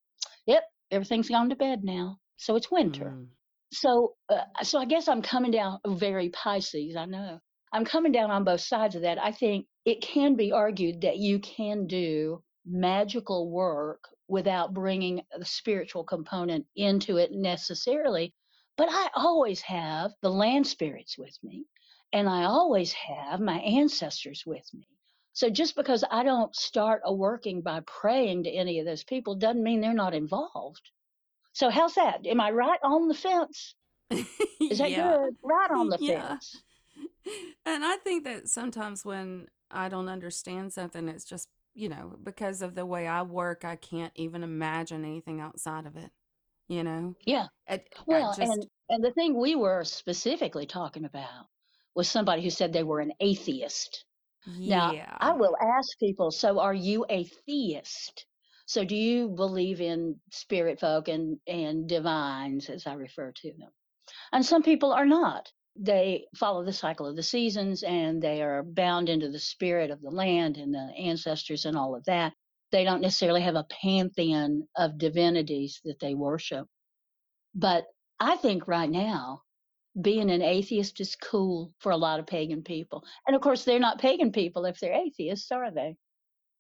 yep, everything's gone to bed now. So it's winter. Mm. So, uh, so I guess I'm coming down very Pisces. I know I'm coming down on both sides of that. I think it can be argued that you can do magical work without bringing the spiritual component into it necessarily. But I always have the land spirits with me, and I always have my ancestors with me. So just because I don't start a working by praying to any of those people doesn't mean they're not involved. So how's that? Am I right on the fence? Is that yeah. good? Right on the Yeah. fence. And I think that sometimes when I don't understand something, it's just, you know, because of the way I work, I can't even imagine anything outside of it, you know? Yeah. I, I Well, just, and and the thing we were specifically talking about was somebody who said they were an atheist. Now, I will ask people, so are you a theist? So do you believe in spirit folk and and divines as I refer to them? And some people are not. They follow the cycle of the seasons and they are bound into the spirit of the land and the ancestors and all of that. They don't necessarily have a pantheon of divinities that they worship. But I think right now, being an atheist is cool for a lot of pagan people. And of course, they're not pagan people if they're atheists, are they?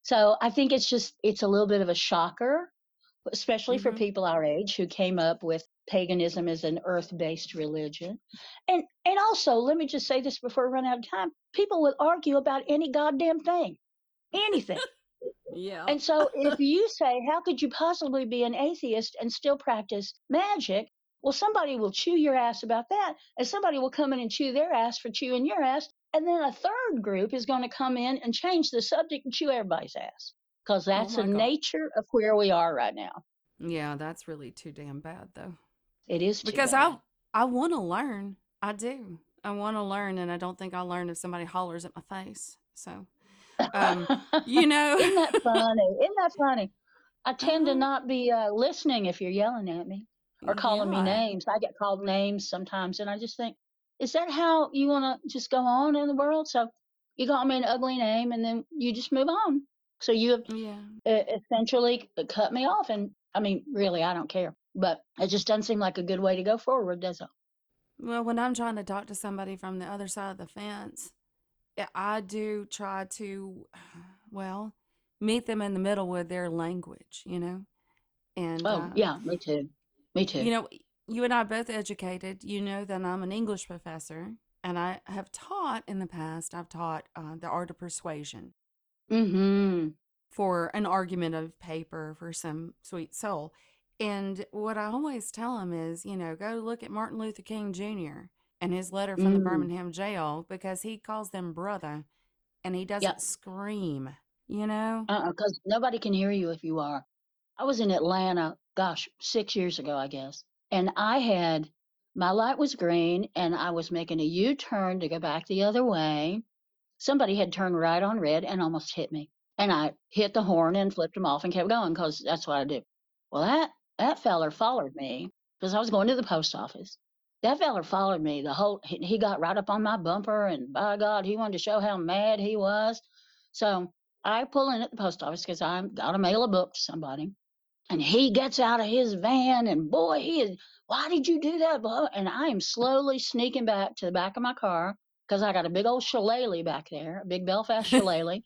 So I think it's just, it's a little bit of a shocker, especially for hmm people our age who came up with paganism is an earth-based religion. And and also, let me just say this before we run out of time. People will argue about any goddamn thing, anything. Yeah. And so if you say, how could you possibly be an atheist and still practice magic? Well, somebody will chew your ass about that, and somebody will come in and chew their ass for chewing your ass. And then a third group is going to come in and change the subject and chew everybody's ass. Because Oh that's the God. nature of where we are right now. Yeah, that's really too damn bad though. It is Because bad. I I want to learn. I do. I want to learn, and I don't think I'll learn if somebody hollers at my face. So, um, you know. Isn't that funny? Isn't that funny? I tend to uh-huh. not be uh, listening if you're yelling at me or calling me names. I get called names sometimes, and I just think, is that how you want to just go on in the world? So you call me an ugly name, and then you just move on. So you have Yeah. uh, essentially cut me off, and I mean, really, I don't care. But it just doesn't seem like a good way to go forward, does it? Well, when I'm trying to talk to somebody from the other side of the fence, I I do try to, well, meet them in the middle with their language, you know? And, Oh, uh, yeah, me too. Me too. you know, you and I are both educated. You know that I'm an English professor, and I have taught in the past, I've taught uh, the art of persuasion Mm-hmm. for an argument of paper for some sweet soul. And what I always tell them is, you know, go look at Martin Luther King Jr. and his letter from the Mm. Birmingham jail because he calls them brother and he doesn't scream, you know? Uh-uh, because nobody can hear you if you are. I was in Atlanta, gosh, six years ago, I guess. And I had, my light was green and I was making a U turn to go back the other way. Somebody had turned right on red and almost hit me. And I hit the horn and flipped him off and kept going because that's what I do. Well, that, that feller followed me because I was going to the post office. That feller followed me the whole, he, he got right up on my bumper and by God, he wanted to show how mad he was. So I pull in at the post office because I've got to mail a book to somebody. And he gets out of his van and boy, he is, why did you do that? blah?" And I am slowly sneaking back to the back of my car because I got a big old shillelagh back there, a big Belfast shillelagh.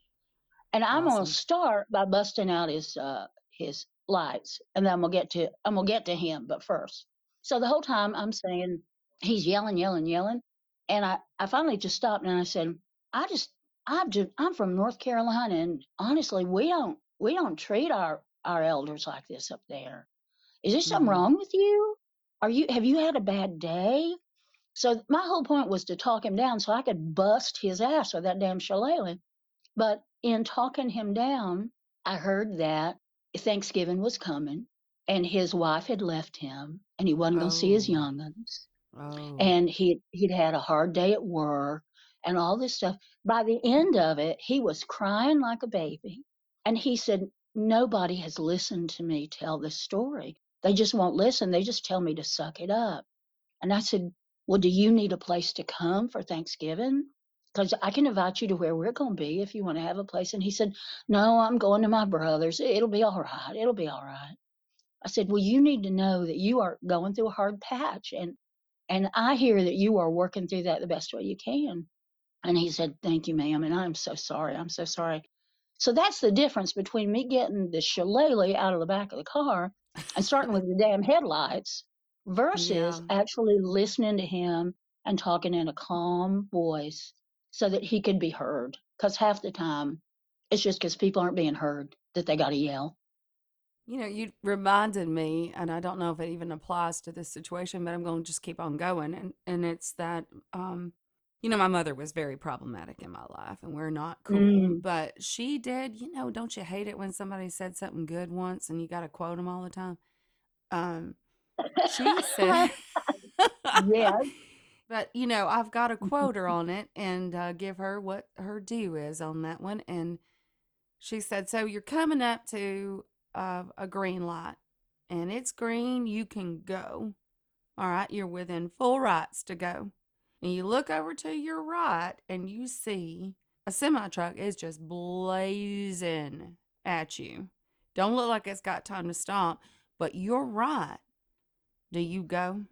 And I'm gonna start by busting out his uh his lights, and then we'll get to I'm gonna get to him. But first, so the whole time I'm saying he's yelling, yelling, yelling, and I I finally just stopped and I said, I just I'm just I'm from North Carolina, and honestly, we don't we don't treat our our elders like this up there. Is there something hmm wrong with you? Are you have you had a bad day? So my whole point was to talk him down so I could bust his ass with that damn shillelagh. But in talking him down, I heard that Thanksgiving was coming and his wife had left him and he wasn't going to see his Oh, young'uns oh. and he he'd had a hard day at work and all this stuff. By the end of it, he was crying like a baby. And he said, Nobody has listened to me tell this story. They just won't listen. They just tell me to suck it up. And I said, Well, do you need a place to come for Thanksgiving? Because I can invite you to where we're going to be if you want to have a place. And he said, No, I'm going to my brother's. It'll be all right. It'll be all right. I said, Well, you need to know that you are going through a hard patch. And, and I hear that you are working through that the best way you can. And he said, Thank you, ma'am. And I'm so sorry. I'm so sorry. So that's the difference between me getting the shillelagh out of the back of the car and starting with the damn headlights versus Yeah. actually listening to him and talking in a calm voice so that he could be heard. Because half the time, it's just because people aren't being heard that they got to yell. You know, you reminded me, and I don't know if it even applies to this situation, but I'm going to just keep on going. And, and it's that, um, you know, my mother was very problematic in my life, and we're not cool. Mm. But she did, you know, don't you hate it when somebody said something good once and you got to quote them all the time? Um, she said, yes. But you know, I've got to quote her on it and uh, give her what her due is on that one. And she said, So you're coming up to uh, a green light and it's green, you can go. All right, you're within full rights to go. And you look over to your right and you see a semi truck is just blazing at you. Don't look like it's got time to stop, but you're right. Do you go?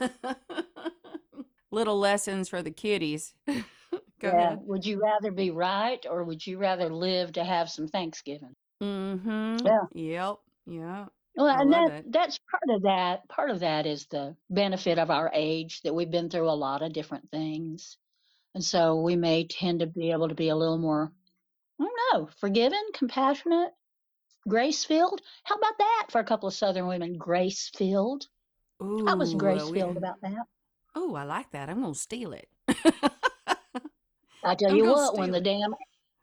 Little lessons for the kiddies. go Yeah. ahead. Would you rather be right or would you rather live to have some Thanksgiving? Mm-hmm. Yeah. Yep. Yep. Well, I and that it. that's part of that. Part of that is the benefit of our age that we've been through a lot of different things. And so we may tend to be able to be a little more, I don't know, forgiving, compassionate, grace filled. How about that for a couple of Southern women? Grace filled. I was Ooh, grace we, filled about that. oh, I like that. I'm gonna steal it. I tell I'm you what, when the it. damn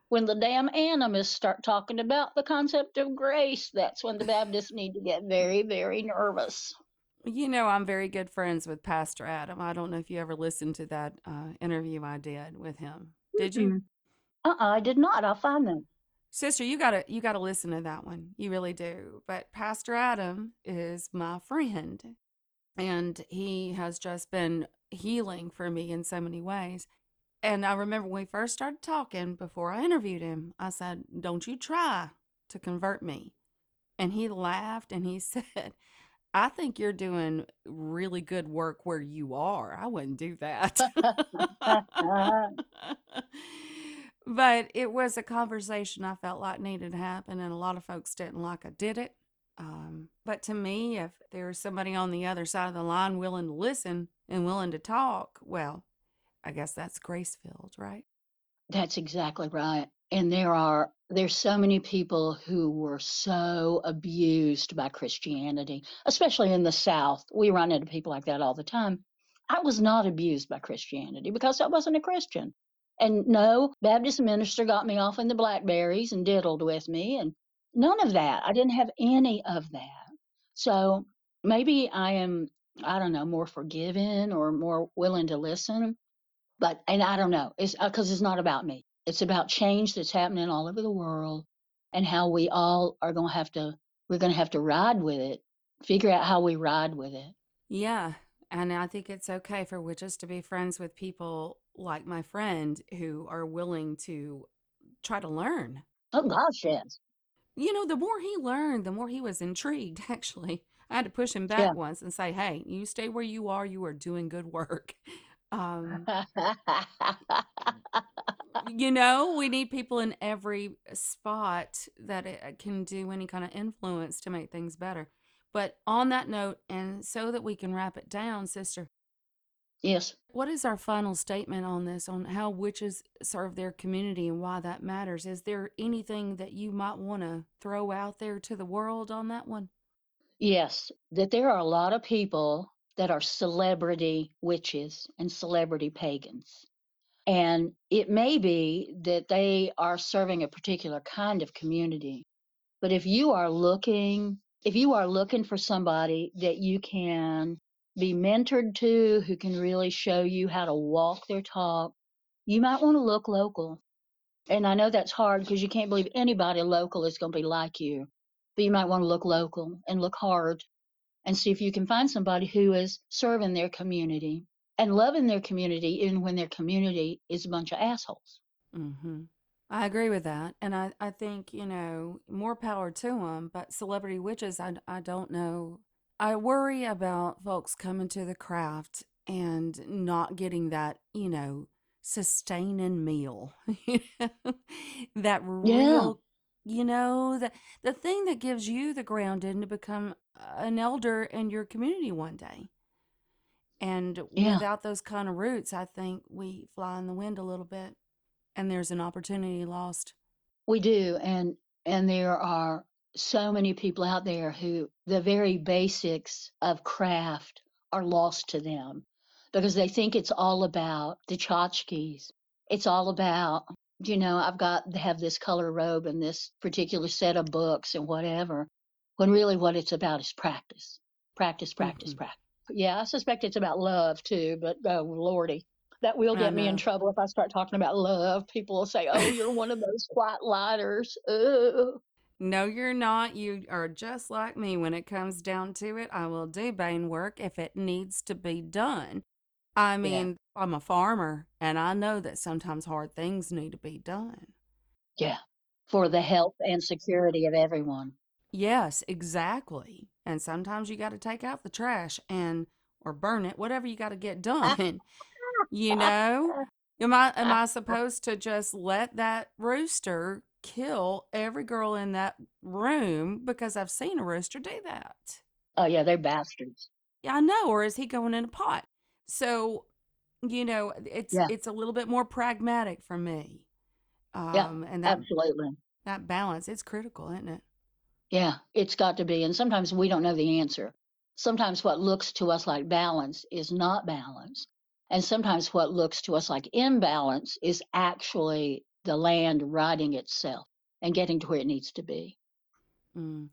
when the damn animists start talking about the concept of grace, that's when the Baptists need to get very, very nervous. You know, I'm very good friends with Pastor Adam. I don't know if you ever listened to that uh, interview I did with him. Did you? Mm-mm. Uh-uh, I did not. I'll find them. Sister, you gotta you gotta listen to that one. You really do. But Pastor Adam is my friend, and he has just been healing for me in so many ways. And I remember when we first started talking before I interviewed him, I said, Don't you try to convert me. And he laughed and he said, I think you're doing really good work where you are. I wouldn't do that. but it was a conversation I felt like needed to happen, and a lot of folks didn't like I did it. Um, but to me, if there's somebody on the other side of the line willing to listen and willing to talk, well, I guess that's grace filled, right? That's exactly right. And there are there's so many people who were so abused by Christianity, especially in the South. We run into people like that all the time. I was not abused by Christianity because I wasn't a Christian. And no, Baptist minister got me off in the blackberries and diddled with me and none of that. I didn't have any of that. So maybe I am I don't know, more forgiving or more willing to listen but and I don't know. It's uh, because it's not about me. It's about change that's happening all over the world, and how we all are going to have to. We're going to have to ride with it. Figure out how we ride with it. Yeah. And I think it's okay for witches to be friends with people like my friend who are willing to try to learn. Oh gosh, yes, You know, the more he learned, the more he was intrigued, actually. I had to push him yeah. back once and say, hey, you stay where you are. You are doing good work. Um, you know, we need people in every spot that it uh, can do any kind of influence to make things better. But on that note, and so that we can wrap it down, sister, yes. what is our final statement on this, on how witches serve their community and why that matters? Is there anything that you might want to throw out there to the world on that one? Yes, that there are a lot of people that are celebrity witches and celebrity pagans. And it may be that they are serving a particular kind of community. But if you are looking, if you are looking for somebody that you can be mentored to, who can really show you how to walk their talk, you might want to look local. And I know that's hard because you can't believe anybody local is going to be like you. But you might want to look local and look hard and see if you can find somebody who is serving their community and loving their community even when their community is a bunch of assholes. Mm-hmm. I agree with that. And I, I think, you know, more power to them. But celebrity witches, I, I don't know. I worry about folks coming to the craft and not getting that, you know, sustaining meal. That Yeah. real, you know, the, the thing that gives you the grounding to become an elder in your community one day. And Yeah. without those kind of roots, I think we fly in the wind a little bit and there's an opportunity lost. We do, and and there are so many people out there who the very basics of craft are lost to them because they think it's all about the tchotchkes. It's all about, you know, I've got to have this color robe and this particular set of books and whatever. When really what it's about is practice, practice, practice, hmm practice. Yeah, I suspect it's about love too, but oh lordy, that will get me in trouble if I start talking about love. People will say, "Oh, you're one of those white lighters." Ugh. No, you're not. You are just like me when it comes down to it. I will do Bane work if it needs to be done. I mean, I'm a farmer and I know that sometimes hard things need to be done. yeah, for the health and security of everyone. Yes, exactly. And sometimes you got to take out the trash and or burn it, whatever you got to get ah. done. You know? Am I am ah. I supposed to just let that rooster kill every girl in that room because I've seen a rooster do that? Oh yeah, they're bastards. Yeah, I know. Or is he going in a pot? So, you know, it's Yeah, it's a little bit more pragmatic for me. yeah, Um, and that absolutely. that balance, it's critical, isn't it? Yeah, it's got to be. And sometimes we don't know the answer. Sometimes what looks to us like balance is not balance. And sometimes what looks to us like imbalance is actually the land righting itself and getting to where it needs to be. Mm.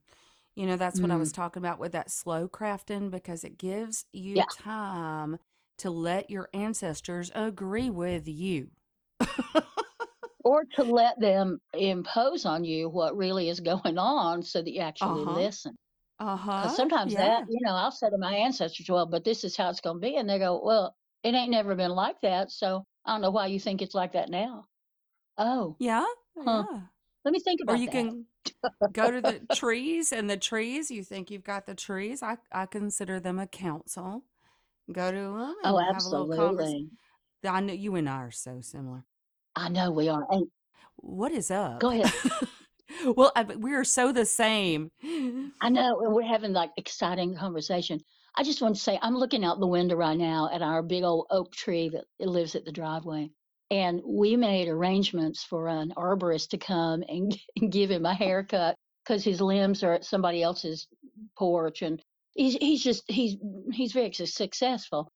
You know, that's what I was Mm, talking about with that slow crafting because it gives you yeah. time to let your ancestors agree with you. Or to let them impose on you what really is going on so that you actually Uh-huh. listen. Uh-huh. sometimes Yeah. that, you know, I'll say to my ancestors, well, but this is how it's going to be. And they go, well, it ain't never been like that. So I don't know why you think it's like that now. Oh, Yeah. huh. Yeah. Let me think about it. Or about you that. can go to the trees and the trees, you think you've got the trees. I, I consider them a council. Go to them Oh, and have a little conversation. absolutely. I know you and I are so similar. I know we are. And What is up? go ahead. Well, I, we are so the same. I know, and we're having like exciting conversation. I just want to say, I'm looking out the window right now at our big old oak tree that lives at the driveway. And we made arrangements for an arborist to come and, give him a haircut because his limbs are at somebody else's porch. And he's, he's just, he's, he's very successful.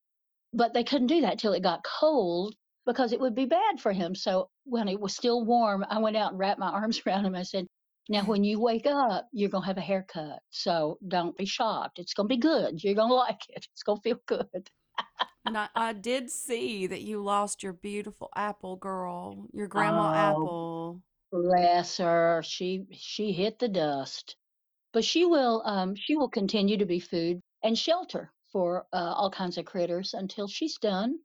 But they couldn't do that till it got cold because it would be bad for him. So when it was still warm, I went out and wrapped my arms around him. I said, now, when you wake up, you're going to have a haircut. So don't be shocked. It's going to be good. You're going to like it. It's going to feel good. And I, I did see that you lost your beautiful apple girl, your grandma Oh, apple. bless her. She she hit the dust. But she will um she will continue to be food and shelter for uh, all kinds of critters until she's done.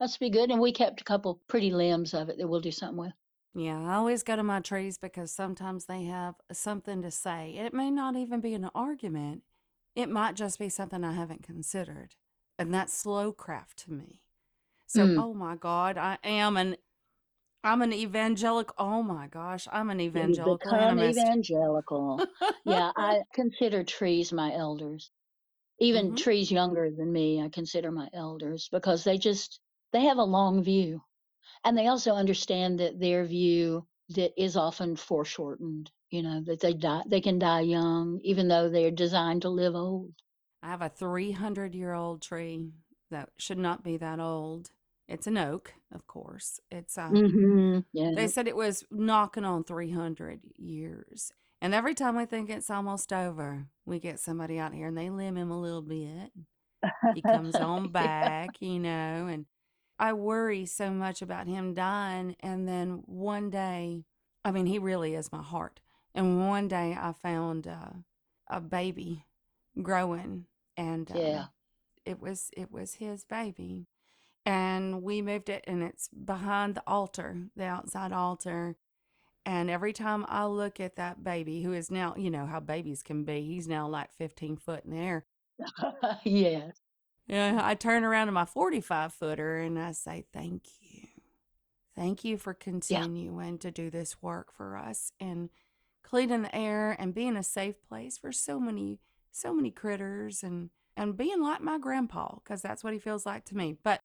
That's be good. And we kept a couple pretty limbs of it that we'll do something with. Yeah, I always go to my trees because sometimes they have something to say. It may not even be an argument. It might just be something I haven't considered. And that's slow craft to me. So, Mm. oh my God, I am an I'm an evangelical. Oh my gosh, I'm an evangelical become animist. evangelical. Yeah, I consider trees my elders. Even hmm trees younger than me, I consider my elders because they just they have a long view. And they also understand that their view that is often foreshortened, you know, that they die they can die young, even though they're designed to live old. I have a 300 year old tree that should not be that old. It's an oak, of course. It's uh, Mm-hmm. Yeah. they said it was knocking on 300 years. And every time we think it's almost over, we get somebody out here and they limb him a little bit. He comes on yeah. back, you know, and I worry so much about him dying. And then one day, I mean, he really is my heart. And one day I found uh, a baby growing and Yeah. um, it was it was his baby, and we moved it, and it's behind the altar, the outside altar. And every time I look at that baby, who is now, you know how babies can be, he's now like 15 foot in the air. yes. Yeah, I turn around to my 45 footer and I say, Thank you. Thank you for Yeah. continuing to do this work for us and cleaning the air and being a safe place for so many, so many critters and, and being like my grandpa, because that's what he feels like to me. But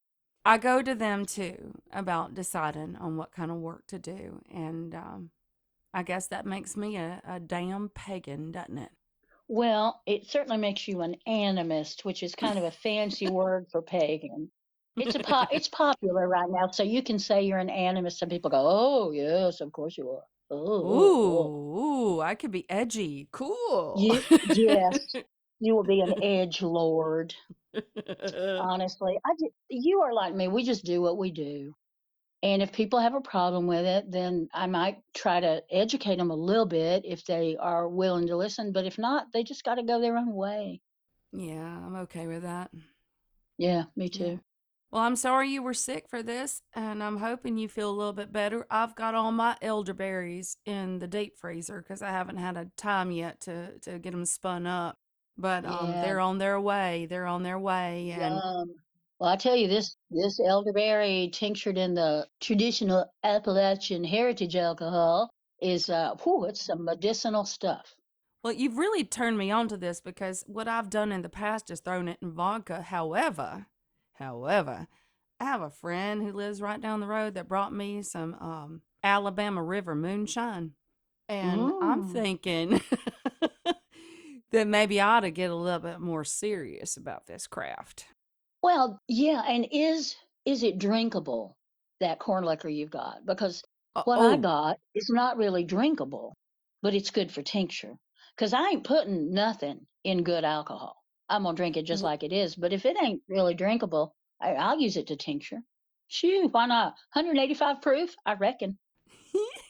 I go to them too about deciding on what kind of work to do. And um, I guess that makes me a, a damn pagan, doesn't it? Well, it certainly makes you an animist, which is kind of a fancy word for pagan. It's a po- it's popular right now, so you can say you're an animist, and people go, "Oh yes, of course you are." Oh, oh, oh. Ooh, ooh, I could be edgy. Cool. You yes, you will be an edge lord. Honestly, I ju- you are like me. We just do what we do, and if people have a problem with it, then I might try to educate them a little bit if they are willing to listen. But if not, they just got to go their own way. Yeah, I'm okay with that. Yeah, me Yeah. too. Well, I'm sorry you were sick for this, and I'm hoping you feel a little bit better. I've got all my elderberries in the deep freezer because I haven't had a time yet to to get them spun up. But um, Yeah, they're on their way. They're on their way, and yum. Well, I tell you, this this elderberry tinctured in the traditional Appalachian heritage alcohol is uh, whew, it's some medicinal stuff. well, you've really turned me on to this because what I've done in the past is thrown it in vodka. However, however, I have a friend who lives right down the road that brought me some um, Alabama River moonshine. And I'm Mm. thinking that maybe I ought to get a little bit more serious about this craft. Well, yeah, and is is it drinkable, that corn liquor you've got? Because Uh, what I oh, got is not really drinkable, but it's good for tincture. Because I ain't putting nothing in good alcohol. I'm gonna drink it just w- like it is. But if it ain't really drinkable, I, I'll use it to tincture. Shoo, why not? 185 proof, I reckon.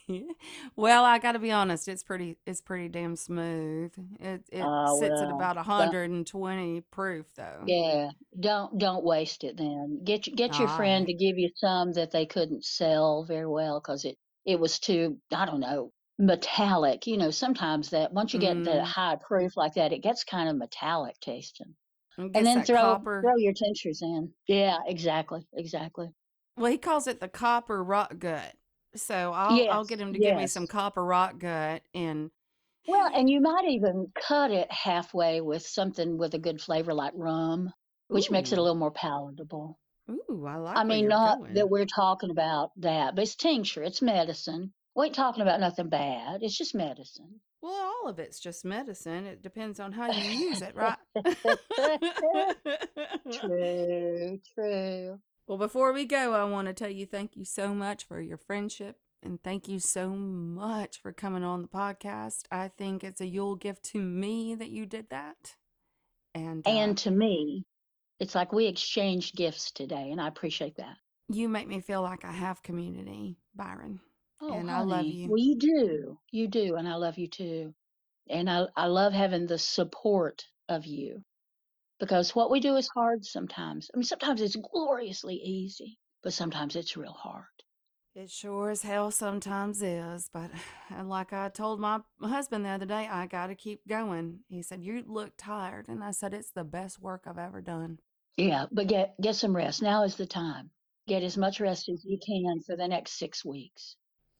well, I got to be honest, it's pretty it's pretty damn smooth. It it Ah, sits at well, about don't, 120 proof though. yeah, don't don't waste it then. Get y- get your All friend right. to give you some that they couldn't sell very well because it it was too, I don't know, metallic. You know, sometimes that once you get that Mm, high proof like that, it gets kind of metallic tasting. And then throw copper. throw your tinctures in. Yeah, exactly, exactly. Well, he calls it the copper rock gut. So I'll I'll get him to give me some copper rock gut and Well, and you might even cut it halfway with something with a good flavor like rum, which makes it a little more palatable. ooh, I I like where mean, not that we're talking about that, but it's tincture, it's medicine. We ain't talking about nothing bad. It's just medicine. Well, all of it's just medicine. It depends on how you use it, right? True, true. Well, before we go, I want to tell you thank you so much for your friendship and thank you so much for coming on the podcast. I think it's a Yule gift to me that you did that. And uh, And to me, it's like we exchanged gifts today, and I appreciate that. you make me feel like I have community, Byron. Oh, And I love honey. you. Well, you do. You do, and I love you too. And I I love having the support of you because what we do is hard sometimes. I mean, sometimes it's gloriously easy, but sometimes it's real hard. It sure as hell sometimes is, but and like I told my husband the other day, I got to keep going. He said, "You look tired," and I said, "It's the best work I've ever done." Yeah, but get get some rest. Now is the time. Get as much rest as you can for the next six weeks.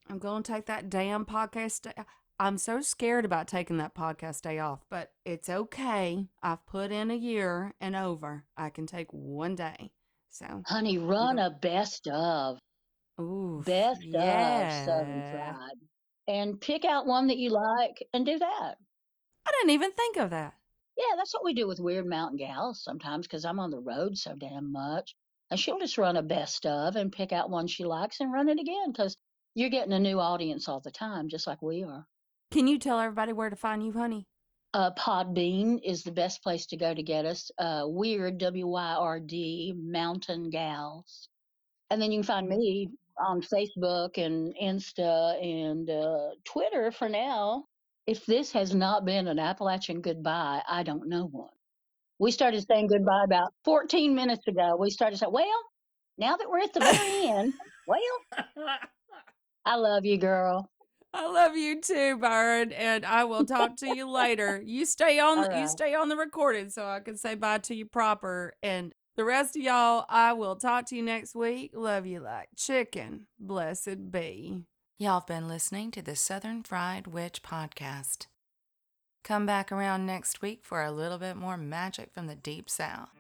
I'm going to take that damn podcast day. I'm so scared about taking that podcast day off, but it's okay. I've put in a year and over. I can take one day. So, Honey, run a best of, oof, best of Southern yeah. Fried, and pick out one that you like and do that. I didn't even think of that. Yeah, that's what we do with Wyrd Mountain Gals sometimes because I'm on the road so damn much. And she'll just run a best of and pick out one she likes and run it again because you're getting a new audience all the time, just like we are. Can you tell everybody where to find you, honey? Uh, Podbean is the best place to go to get us. Uh, Wyrd, W Y R D, Mountain Gals. And then you can find me on Facebook and Insta and uh, Twitter for now. If this has not been an Appalachian goodbye, I don't know one. We started saying goodbye about 14 minutes ago. We started saying, well, now that we're at the very end, well, I love you, girl. I love you too, Byron, and I will talk to you later. You stay on All the, you stay on the recording so I can say bye to you proper. And the rest of y'all, I will talk to you next week. Love you like chicken. Blessed be. Y'all have been listening to the Southern Fried Witch podcast. Come back around next week for a little bit more magic from the deep south.